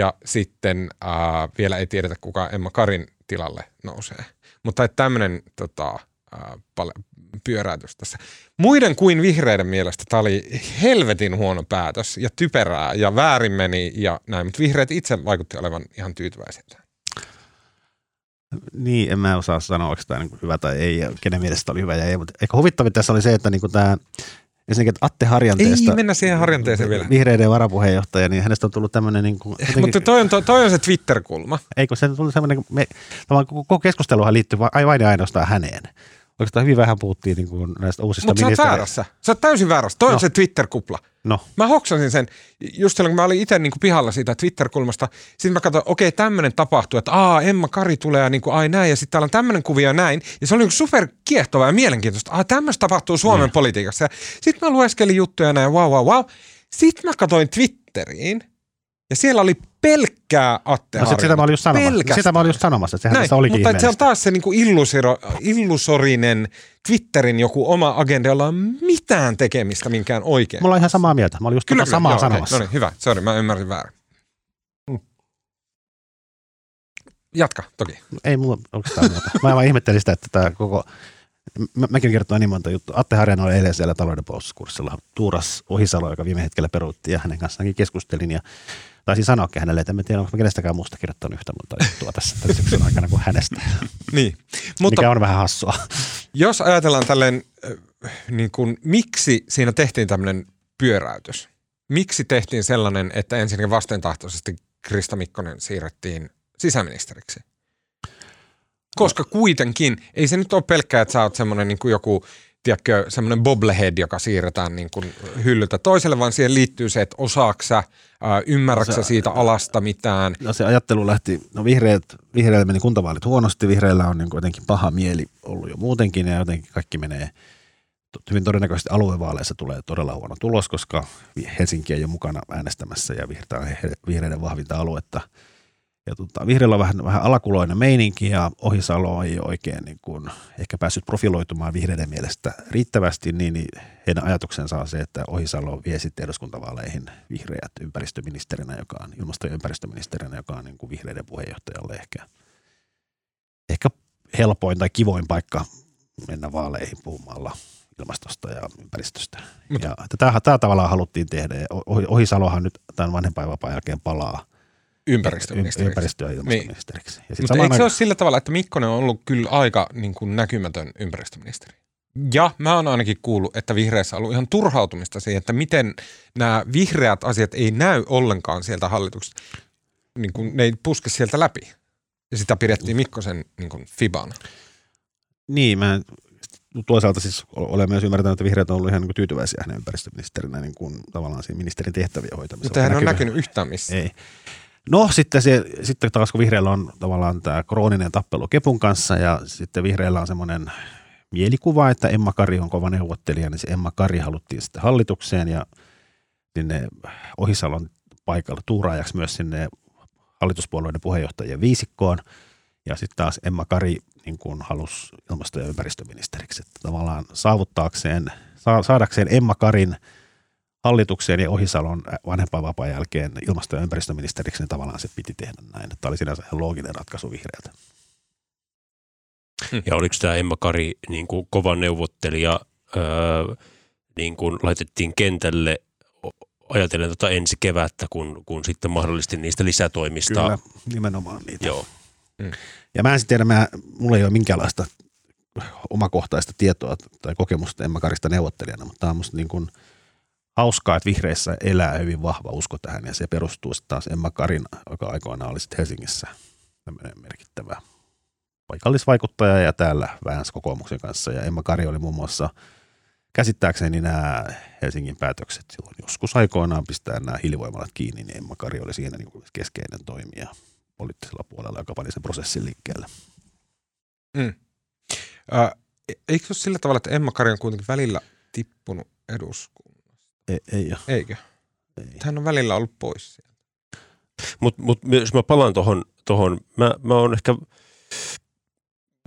Ja sitten äh, vielä ei tiedetä, kuka Emma Karin tilalle nousee. Mutta tämmöinen tota, pyöräytys tässä. Muiden kuin vihreiden mielestä tämä oli helvetin huono päätös ja typerää ja väärin meni ja näin, mutta vihreät itse vaikutti olevan ihan tyytyväisiä. tähän. Niin, en mä osaa sanoa, onko tämä niin hyvä tai ei, kenen mielestä oli hyvä ja ei, mutta ehkä huvittavin tässä oli se, että niin tämä, ensinnäkin että Atte Harjanteesta, Ei mennä siihen harjanteeseen vielä. vihreiden varapuheenjohtaja, niin hänestä on tullut tämmöinen, niin kuin, jotenkin, Mutta toi on, toi, toi on se Twitter-kulma. eikö se tullut semmoinen, me, koko keskusteluhan liittyy vain vain ja ainoastaan häneen. Oikeastaan hyvin vähän puhuttiin niin kuin näistä uusista Mutta sä oot väärässä. Sä oot täysin väärässä. Toi no. On se Twitter-kupla. No, Mä hoksasin sen, just silloin kun mä olin itse niinku pihalla siitä Twitter-kulmasta, sitten mä katsoin, okei, tämmöinen tapahtuu, että aa, Emma Kari tulee ja niinku, ai näin, ja sitten täällä on tämmöinen kuvio ja näin, ja se oli niinku super kiehtova ja mielenkiintoista, aa, tämmöistä tapahtuu Suomen mm. politiikassa. Sitten mä lueskelin juttuja ja näin, wow, wow, wow. Sitten mä katsoin Twitteriin, ja siellä oli pelkkää Atte no sit sitä mä olin just sanomassa. Sitä mä olin just sanomassa, sehän Näin, olikin mutta se on taas se niinku illusiro, illusorinen Twitterin joku oma agenda, jolla on mitään tekemistä minkään oikein. Mulla on ihan samaa mieltä. Mä olin just Kyllä, tota kyllä, samaa joo, sanomassa. No niin, hyvä. Sori, mä ymmärsin väärin. Jatka, toki. Ei mulla oikeastaan muuta. Mä vaan ihmettelin sitä, että tämä koko, mä, mäkin kertoa niin monta juttua. Atte Harjan oli eilen siellä talouden puolustuskurssilla. Tuuras Ohisalo, joka viime hetkellä peruutti ja hänen kanssaankin keskustelin. Ja Taisin sanoakin hänelle, että en tiedä, onko kenestäkään muusta kirjoittanut yhtä monta juttua tässä tämän syksyn aikana kuin hänestä. Niin. Mutta, mikä on vähän hassua. Jos ajatellaan tälleen, äh, niin kuin, miksi siinä tehtiin tämmöinen pyöräytys? Miksi tehtiin sellainen, että ensinnäkin vastentahtoisesti Krista Mikkonen siirrettiin sisäministeriksi? Koska kuitenkin, ei se nyt ole pelkkää, että sä oot semmoinen niin kuin joku, tiedätkö, semmoinen bobblehead, joka siirretään niin kuin hyllyltä toiselle, vaan siihen liittyy se, että osaaksä, ymmärräksä siitä alasta mitään. No se ajattelu lähti, no vihreät, vihreillä meni kuntavaalit huonosti, vihreillä on niin kuin jotenkin paha mieli ollut jo muutenkin ja jotenkin kaikki menee hyvin todennäköisesti aluevaaleissa tulee todella huono tulos, koska Helsinki ei ole mukana äänestämässä ja vihreiden vahvinta aluetta – ja tota, vihreällä on vähän, vähän alakuloinen meininki ja Ohisalo ei ole oikein niin kuin, ehkä päässyt profiloitumaan vihreiden mielestä riittävästi, niin, niin heidän ajatuksensa on se, että Ohisalo vie sitten eduskuntavaaleihin vihreät ympäristöministerinä, joka on ilmasto- ja ympäristöministerinä, joka on niin kuin vihreiden puheenjohtajalle ehkä, ehkä helpoin tai kivoin paikka mennä vaaleihin puhumalla ilmastosta ja ympäristöstä. Mutta, ja tämä, tämä tavallaan haluttiin tehdä. Ohisalohan nyt tämän vanhempainvapaan jälkeen palaa ympäristöministeriksi. Ympäristö- ja ilmastoministeriksi. Niin. Ja Mutta eikö se ole sillä tavalla, että Mikkonen on ollut kyllä aika niin kuin näkymätön ympäristöministeri? Ja mä oon ainakin kuullut, että vihreissä on ollut ihan turhautumista siihen, että miten nämä vihreät asiat ei näy ollenkaan sieltä hallituksesta. Niin kuin ne ei puske sieltä läpi. Ja sitä pidettiin Mikkosen niin kuin fibana. Niin, mä toisaalta siis olen myös ymmärtänyt, että vihreät on ollut ihan niin kuin tyytyväisiä hänen ympäristöministerinä niin kuin tavallaan siinä ministerin tehtäviä hoitamisessa. Mutta hän on näkynyt yhtään missään. Ei. No sitten, se, sitten taas kun vihreillä on tavallaan tämä krooninen tappelu Kepun kanssa ja sitten vihreillä on semmoinen mielikuva, että Emma Kari on kova neuvottelija, niin se Emma Kari haluttiin sitten hallitukseen ja sinne Ohisalon paikalla tuuraajaksi myös sinne hallituspuolueiden puheenjohtajien viisikkoon. Ja sitten taas Emma Kari niin kuin halusi ilmasto- ja ympäristöministeriksi. Että tavallaan saavuttaakseen, saadakseen Emma Karin – hallitukseen ja Ohisalon vanhempainvapaan jälkeen ilmasto- ja ympäristöministeriksi, niin tavallaan se piti tehdä näin. Tämä oli sinänsä ihan looginen ratkaisu vihreältä. Hmm. Ja oliko tämä Emma Kari niin kuin kova neuvottelija, öö, niin kuin laitettiin kentälle ajatellen tuota ensi kevättä, kun, kun sitten mahdollisesti niistä lisätoimista. Kyllä, nimenomaan niitä. Joo. Hmm. Ja mä en tiedä, mä, mulla ei ole minkäänlaista omakohtaista tietoa tai kokemusta Emma Karista neuvottelijana, mutta tämä on musta niin kuin – hauskaa, että vihreissä elää hyvin vahva usko tähän ja se perustuu sitten taas Emma Karin, joka aikoinaan oli sitten Helsingissä merkittävä paikallisvaikuttaja ja täällä vähänsä kokoomuksen kanssa. Ja Emma Kari oli muun muassa käsittääkseni nämä Helsingin päätökset silloin joskus aikoinaan pistää nämä hiilivoimalat kiinni, niin Emma Kari oli siinä niin keskeinen toimija poliittisella puolella, joka pani sen prosessin liikkeelle. Mm. Äh, eikö se ole sillä tavalla, että Emma Kari on kuitenkin välillä tippunut eduskuntaan? Ei, ei ole. Eikö? Ei. Hän on välillä ollut pois sieltä. Mutta mut, jos mä palaan tuohon, tohon, mä, mä oon ehkä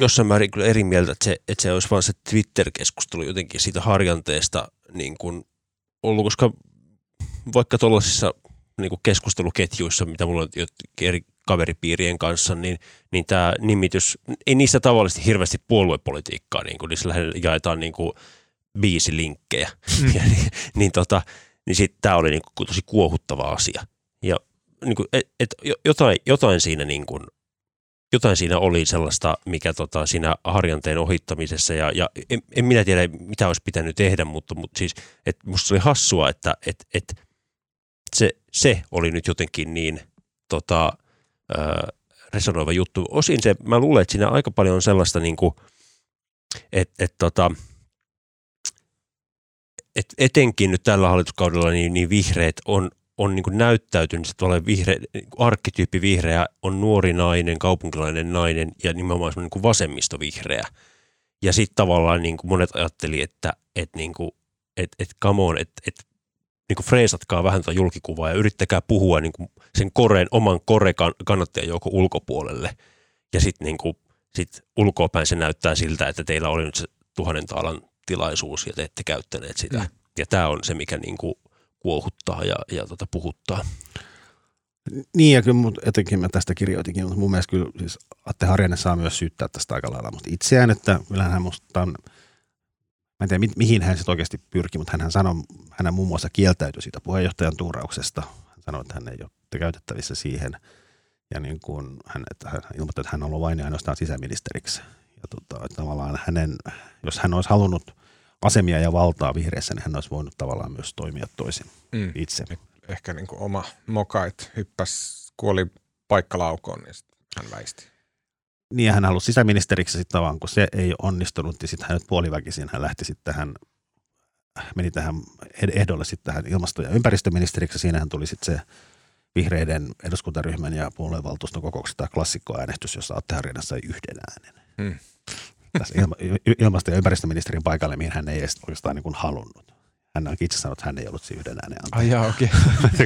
jossain määrin kyllä eri mieltä, että se, että se olisi vaan se Twitter-keskustelu jotenkin siitä harjanteesta niin kuin ollut, koska vaikka tuollaisissa niin kuin keskusteluketjuissa, mitä mulla on eri kaveripiirien kanssa, niin, niin tämä nimitys, ei niissä tavallisesti hirveästi puoluepolitiikkaa, niin kuin niissä jaetaan niin kuin biisilinkkejä. Mm. ja, niin, niin, tota, niin sitten tämä oli niinku tosi kuohuttava asia. Ja niinku, et, et, jotain, jotain siinä niinku, jotain siinä oli sellaista, mikä tota, siinä harjanteen ohittamisessa, ja, ja en, en minä tiedä, mitä olisi pitänyt tehdä, mutta, mutta siis, että musta oli hassua, että et, et, se, se oli nyt jotenkin niin tota, äh, resonoiva juttu. Osin se, mä luulen, että siinä aika paljon on sellaista, niin kuin, että et, tota, et etenkin nyt tällä hallituskaudella niin, niin vihreät on, on niin kuin näyttäytynyt, että vihreä, arkkityyppi vihreä on nuori nainen, kaupunkilainen nainen ja nimenomaan niin kuin vasemmistovihreä. Ja sitten tavallaan niin kuin monet ajatteli, että et niin kuin, et, et come on, että et, niin kuin freesatkaa vähän tuota julkikuvaa ja yrittäkää puhua niin kuin sen koreen, oman korekan kannattajajoukon ulkopuolelle. Ja sitten niin kuin, sit ulkoapäin se näyttää siltä, että teillä oli nyt se tuhannen taalan tilaisuus ja te ette käyttäneet sitä. Mm. Ja tämä on se, mikä niin kuin kuohuttaa ja, ja tota puhuttaa. Niin ja kyllä mut, etenkin mä tästä kirjoitinkin, mutta mun mielestä kyllä siis Atte Harjanne saa myös syyttää tästä aika lailla mutta itseään, että kyllähän hän musta on, mä en tiedä mi- mihin hän sitten oikeasti pyrki, mutta hän sanoi, hän muun muassa kieltäytyi siitä puheenjohtajan tuurauksesta. Hän sanoi, että hän ei ole käytettävissä siihen. Ja niin kuin hän, että hän ilmoitti, että hän on ollut vain ja ainoastaan sisäministeriksi. Ja tota, että tavallaan hänen, jos hän olisi halunnut asemia ja valtaa vihreissä, niin hän olisi voinut tavallaan myös toimia toisin Mm. itse. Ehkä niin kuin oma moka, että hyppäs, kuoli paikkalaukoon, niin hän väisti. Niin hän halusi sisäministeriksi sitten vaan, kun se ei onnistunut, niin sitten hän nyt puoliväkisin hän lähti sitten tähän, meni tähän ehdolle sitten tähän ilmasto- ja ympäristöministeriksi. Siinähän tuli sitten se vihreiden eduskuntaryhmän ja puoluevaltuuston kokouksesta tämä klassikkoäänestys, jossa Atte Harjanne sai yhden äänen. Mm. Tässä ilma- ilmasto- ja ympäristöministerin paikalle, mihin hän ei edes oikeastaan niin kuin halunnut. Hän on itse sanonut, että hän ei ollut siinä yhden äänen antaja. Ai jaa, okei.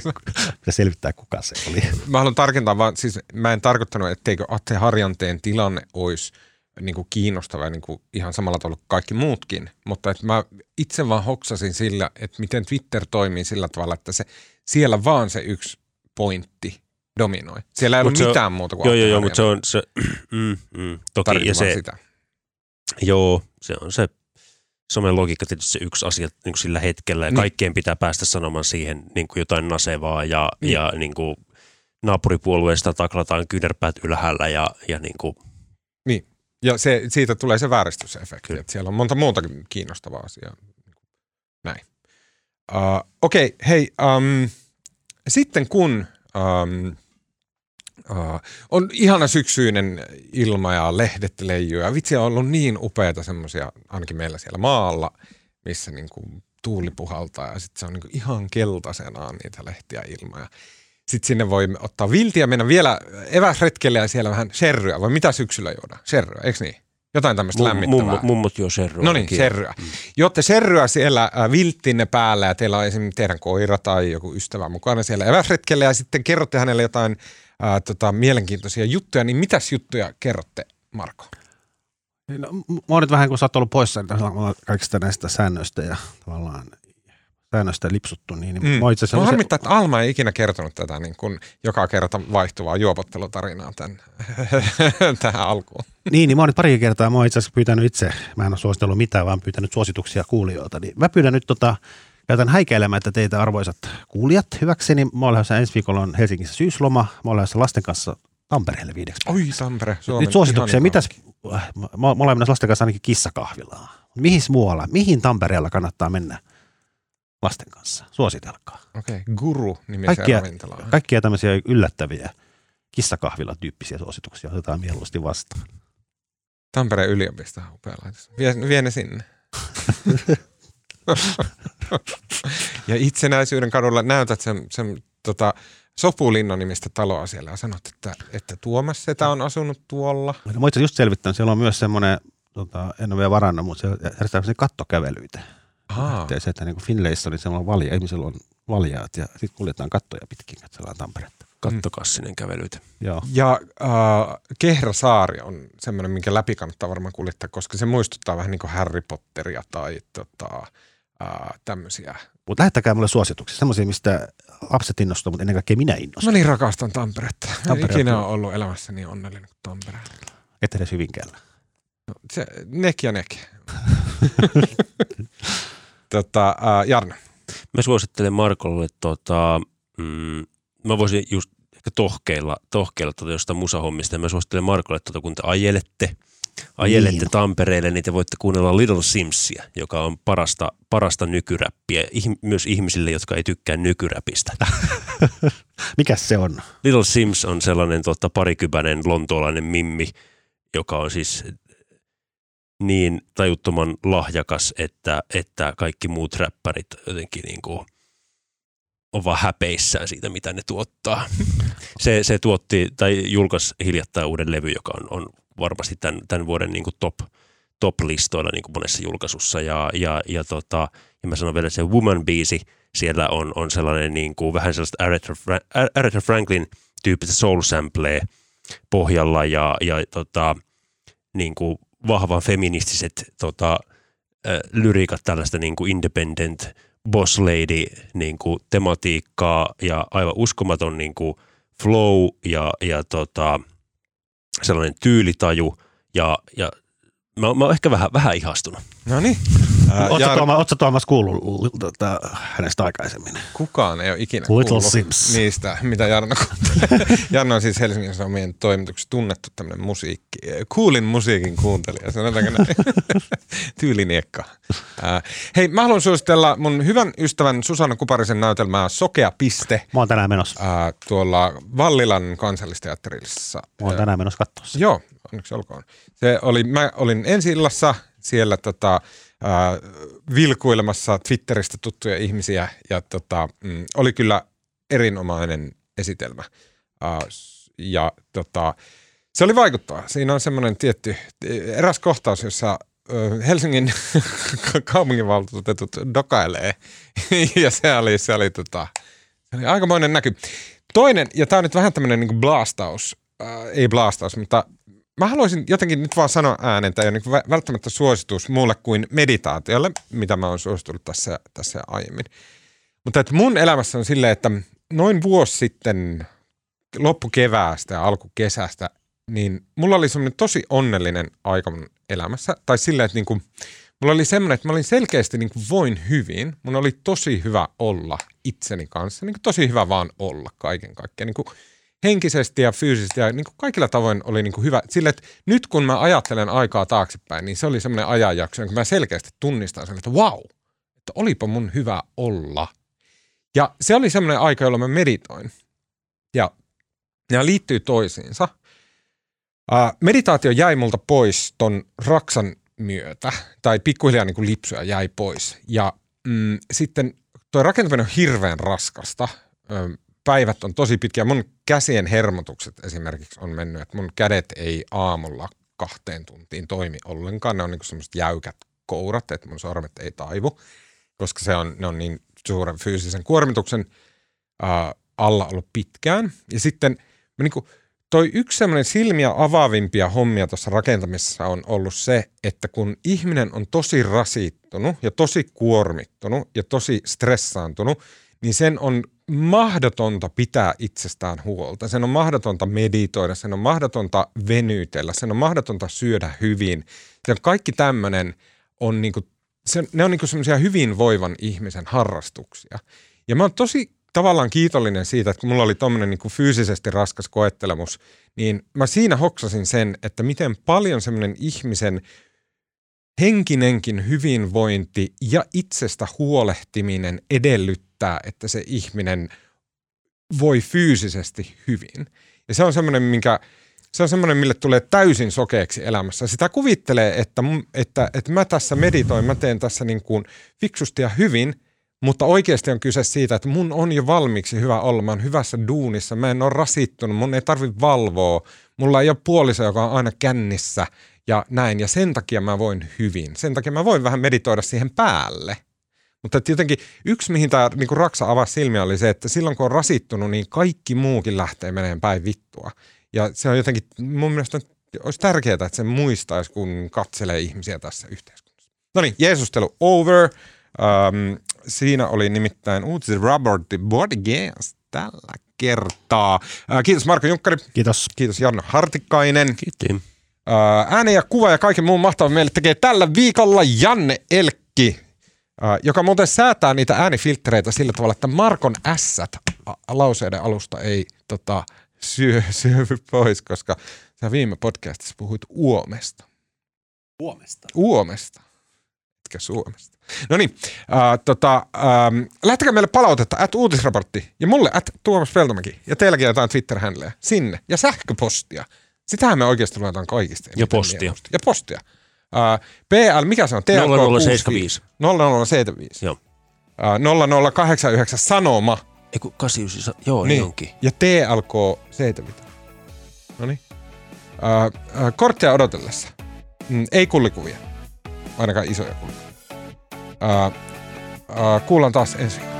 Se selvittää, kuka se oli. Mä haluan tarkentaa vaan, siis mä en tarkoittanut, etteikö Atte Harjanteen tilanne olisi niin kuin kiinnostava ja niin kuin ihan samalla tavalla kuin kaikki muutkin, mutta että mä itse vaan hoksasin sillä, että miten Twitter toimii sillä tavalla, että se, siellä vaan se yksi pointti dominoi. Siellä ei Mut ollut se on- mitään muuta kuin Joo, joo, joo, mutta se on se, mm, mm, toki, ja se, sitä. joo, se on se somen logiikka tietysti se yksi asia niin kuin sillä hetkellä, ja Niin. kaikkien pitää päästä sanomaan siihen niin kuin jotain nasevaa, ja, Niin. ja niin kuin naapuripuolueesta taklataan kyynärpäät ylhäällä, ja, ja niin kuin, Ja se, siitä tulee se vääristysefekti, Kyllä. että siellä on monta muutakin kiinnostavaa asiaa. Näin. Uh, Okei, okay, hei, um, sitten kun um, uh, on ihana syksyinen ilma ja lehdet leijuu ja vitsi on ollut niin upeita semmoisia, ainakin meillä siellä maalla, missä niinku tuuli puhaltaa ja sitten se on niinku ihan keltaisenaan niitä lehtiä ilma ja sitten sinne voi ottaa viltiä mennä vielä eväsretkelle ja siellä vähän sherryä. Vai mitä syksyllä juodaan? Sherryä, eikö niin? Jotain tämmöistä mum, lämmittävää. mummo, mummot jo serroa. No niin, serryä. Jotte serryä siellä äh, vilttinne päällä ja teillä on esimerkiksi teidän koira tai joku ystävä mukana siellä eväsretkellä ja sitten kerrotte hänelle jotain äh, tota, mielenkiintoisia juttuja, niin mitäs juttuja kerrotte, Marko? No, m- mä oon nyt vähän, kun sä oot ollut poissa niin kaikista näistä säännöistä ja tavallaan säännöistä lipsuttu, niin, Mm. mä itse asiassa harmittaa, että Alma ei ikinä kertonut tätä niin kun joka kerta vaihtuvaa juopottelutarinaa tämän, tähän alkuun. Niin, niin mä oon nyt pari kertaa, mä oon itse asiassa pyytänyt itse, mä en ole suositellut mitään, vaan pyytänyt suosituksia kuulijoilta. Niin mä pyydän nyt tota, käytän häikäilemättä teitä arvoisat kuulijat hyväkseni. Mä olen lähdössä ensi viikolla on Helsingissä syysloma, mä olen lähdössä lasten kanssa Tampereelle viideksi. Oi Tampere, Suomen Nyt suosituksia, mitäs, mä, mä olen menossa lasten kanssa ainakin kissakahvilaan. Mihin muualla, mihin Tampereella kannattaa mennä lasten kanssa? Suositelkaa. Okei, okay. Guru nimiseen Kaikkia, ravintolaan. kaikkia tämmöisiä yllättäviä kissakahvila-tyyppisiä suosituksia otetaan mieluusti vastaan. Tampereen yliopisto on upea laitos. Vie, vie ne sinne. ja itsenäisyyden kadulla näytät sen, sen tota, Sopulinnan nimistä taloa siellä ja sanot, että, että Tuomas Setä on asunut tuolla. No, mä itse just selvittänyt, siellä on myös semmoinen, tota, en ole vielä varannut, mutta siellä järjestetään kattokävelyitä. Se, että niin Finlayssa niin semmoinen valja, ihmisillä on valjaat ja sitten kuljetaan kattoja pitkin, katsellaan Tamperetta. Kattokassinen kävelyitä. Joo. Ja äh, Kehrasaari on semmoinen, minkä läpi kannattaa varmaan kuljettaa, koska se muistuttaa vähän niin kuin Harry Potteria tai tota, äh, tämmöisiä. Mutta lähettäkää mulle suosituksia, semmoisia, mistä lapset innostuu, mutta ennen kaikkea minä innostun. Mä niin rakastan Tamperetta. Tampere ikinä on ollut elämässä niin onnellinen kuin Tampere. Et edes Hyvinkäällä. No, se, nek ja nek. tota, äh, Jarno. Mä suosittelen Markolle, tota, mm, mä voisin just ehkä tohkeilla, tohkeilla tota jostain musahommista. Ja mä suosittelen Markolle, tota, kun te ajelette, ajelette Niin. Tampereelle, niin te voitte kuunnella Little Simsia, joka on parasta, parasta nykyräppiä, Ih- myös ihmisille, jotka ei tykkää nykyräpistä. Mikäs se on? Little Sims on sellainen tota, parikypäinen lontoolainen mimmi, joka on siis niin tajuttoman lahjakas, että, että kaikki muut räppärit jotenkin niin kuin on vaan häpeissään siitä, mitä ne tuottaa. Se, se tuotti tai julkaisi hiljattain uuden levy, joka on, on varmasti tämän, tämän vuoden niin kuin top, top-listoilla niin kuin monessa julkaisussa. Ja, ja, ja, tota, ja mä sanon vielä, että se Woman-biisi siellä on, on sellainen niin kuin, vähän sellaista Aretha, Fra- Aretha Franklin tyyppistä soul samplea pohjalla ja, ja tota, niin kuin vahvan feministiset tota, lyriikat, tällaista niin kuin independent boss lady niin kuin tematiikkaa ja aivan uskomaton niin kuin flow ja, ja tota, sellainen tyylitaju ja, ja mä, mä oon ehkä vähän, vähän ihastunut. No niin. Oletko Jar- Tuomas, ootko Tuomas kuullut tota, hänestä aikaisemmin? Kukaan ei ole ikinä Little kuullut Sims. niistä, mitä Jarno. Jarno on siis Helsingin Sanomien toimituksessa tunnettu tämmöinen musiikki, kuulin musiikin kuuntelija, sanotaanko näin. Tyyliniekka. Äh, hei, mä haluan suositella mun hyvän ystävän Susanna Kuparisen näytelmää Sokea piste Mä oon tänään menossa. äh, tuolla Vallilan kansallisteatterissa. Mä oon tänään menossa katsoa. Joo, onneksi olkoon. Se oli, mä olin ensi illassa siellä tota, äh, vilkuilemassa Twitteristä tuttuja ihmisiä ja tota, mm, oli kyllä erinomainen esitelmä. Äh, ja tota, se oli vaikuttava. Siinä on semmoinen tietty, eräs kohtaus, jossa Helsingin kaupunginvaltuutetut dokailee. ja se oli, se oli, tota, se oli aikamoinen näky. Toinen, ja tämä on nyt vähän tämmöinen niin blastaus, äh, ei blastaus, mutta mä haluaisin jotenkin nyt vaan sanoa ääneen, tai niin välttämättä suositus muulle kuin meditaatiolle, mitä mä oon suositellut tässä, tässä aiemmin. Mutta että mun elämässä on silleen, että noin vuosi sitten loppukeväästä ja alkukesästä, niin mulla oli semmoinen tosi onnellinen aika mun elämässä. Tai silleen, että niinku, mulla oli semmoinen, että mä olin selkeästi niinku voin hyvin. Mun oli tosi hyvä olla itseni kanssa. Niinku tosi hyvä vaan olla kaiken kaikkiaan. Niinku henkisesti ja fyysisesti ja niinku kaikilla tavoin oli niinku hyvä. Sille, että nyt kun mä ajattelen aikaa taaksepäin, niin se oli semmoinen ajanjakso, jonka mä selkeästi tunnistan sen, että wow, että olipa mun hyvä olla. Ja se oli semmoinen aika, jolloin mä meditoin. Ja nämä liittyy toisiinsa. Ää, meditaatio jäi multa pois ton Raksan myötä, tai pikkuhiljaa niin kuin lipsuja jäi pois. Ja mm, sitten tuo rakentaminen on hirveän raskasta. Ö, päivät on tosi pitkiä. Mun käsien hermotukset esimerkiksi on mennyt, että mun kädet ei aamulla kahteen tuntiin toimi ollenkaan. Ne on niin semmoiset jäykät kourat, että mun sormet ei taivu, koska se on, ne on niin suuren fyysisen kuormituksen ää, alla ollut pitkään. Ja sitten mä niin kuin, toi yksi semmoinen silmiä avaavimpia hommia tuossa rakentamisessa on ollut se, että kun ihminen on tosi rasittunut ja tosi kuormittunut ja tosi stressaantunut, niin sen on mahdotonta pitää itsestään huolta. Sen on mahdotonta meditoida, sen on mahdotonta venytellä, sen on mahdotonta syödä hyvin. On kaikki tämmöinen on niinku, se, ne on niinku semmoisia hyvinvoivan ihmisen harrastuksia. Ja mä oon tosi tavallaan kiitollinen siitä, että kun mulla oli tommonen niin fyysisesti raskas koettelemus, niin mä siinä hoksasin sen, että miten paljon semmoinen ihmisen henkinenkin hyvinvointi ja itsestä huolehtiminen edellyttää, että se ihminen voi fyysisesti hyvin. Ja se on semmoinen, minkä se on semmoinen, mille tulee täysin sokeeksi elämässä. Sitä kuvittelee, että, että, että mä tässä meditoin, mä teen tässä niin kuin fiksusti ja hyvin, mutta oikeasti on kyse siitä, että mun on jo valmiiksi hyvä olla. Mä oon hyvässä duunissa, mä en ole rasittunut, mun ei tarvi valvoa. Mulla ei ole puoliso, joka on aina kännissä ja näin. Ja sen takia mä voin hyvin. Sen takia mä voin vähän meditoida siihen päälle. Mutta jotenkin yksi, mihin tämä niinku Raksa avasi silmiä, oli se, että silloin kun on rasittunut, niin kaikki muukin lähtee meneen päin vittua. Ja se on jotenkin, mun mielestä olisi tärkeää, että se muistaisi, kun katselee ihmisiä tässä yhteiskunnassa. No niin, Jeesustelu over. Um, siinä oli nimittäin uutiset Robert Borges tällä kertaa. Uh, kiitos Marko Junkkari, Kiitos. kiitos Jarno Hartikainen. Kiitti. Uh, ääne ja kuva ja kaiken muun mahtavan meille tekee tällä viikolla Janne Elkki, joka muuten säätää niitä äänifiltreitä sillä tavalla, että Markon ässät lauseiden alusta ei tota, syö, syövy pois, koska sä viime podcastissa puhuit uomesta. Huomesta. Uomesta, etkä Suomesta. No niin, äh, tota, ähm, lähettäkää meille palautetta, at uutisraportti, ja mulle at Tuomas Peltomäki, ja teilläkin jotain twitter händleä sinne, ja sähköpostia. Sitähän me oikeasti luetaan kaikista. eniten postia. Ja postia. Äh, PL, mikä se on? TLK 0075. 0075. Joo. Äh, 0089 sanoma. Ei kun 89, joo niin, niin onkin. Ja TLK 70. No niin. Äh, äh, korttia odotellessa. Mm, ei kullikuvia. Ainakaan isoja kullikuvia. Äh, äh, kuullaan taas ensi viikolla.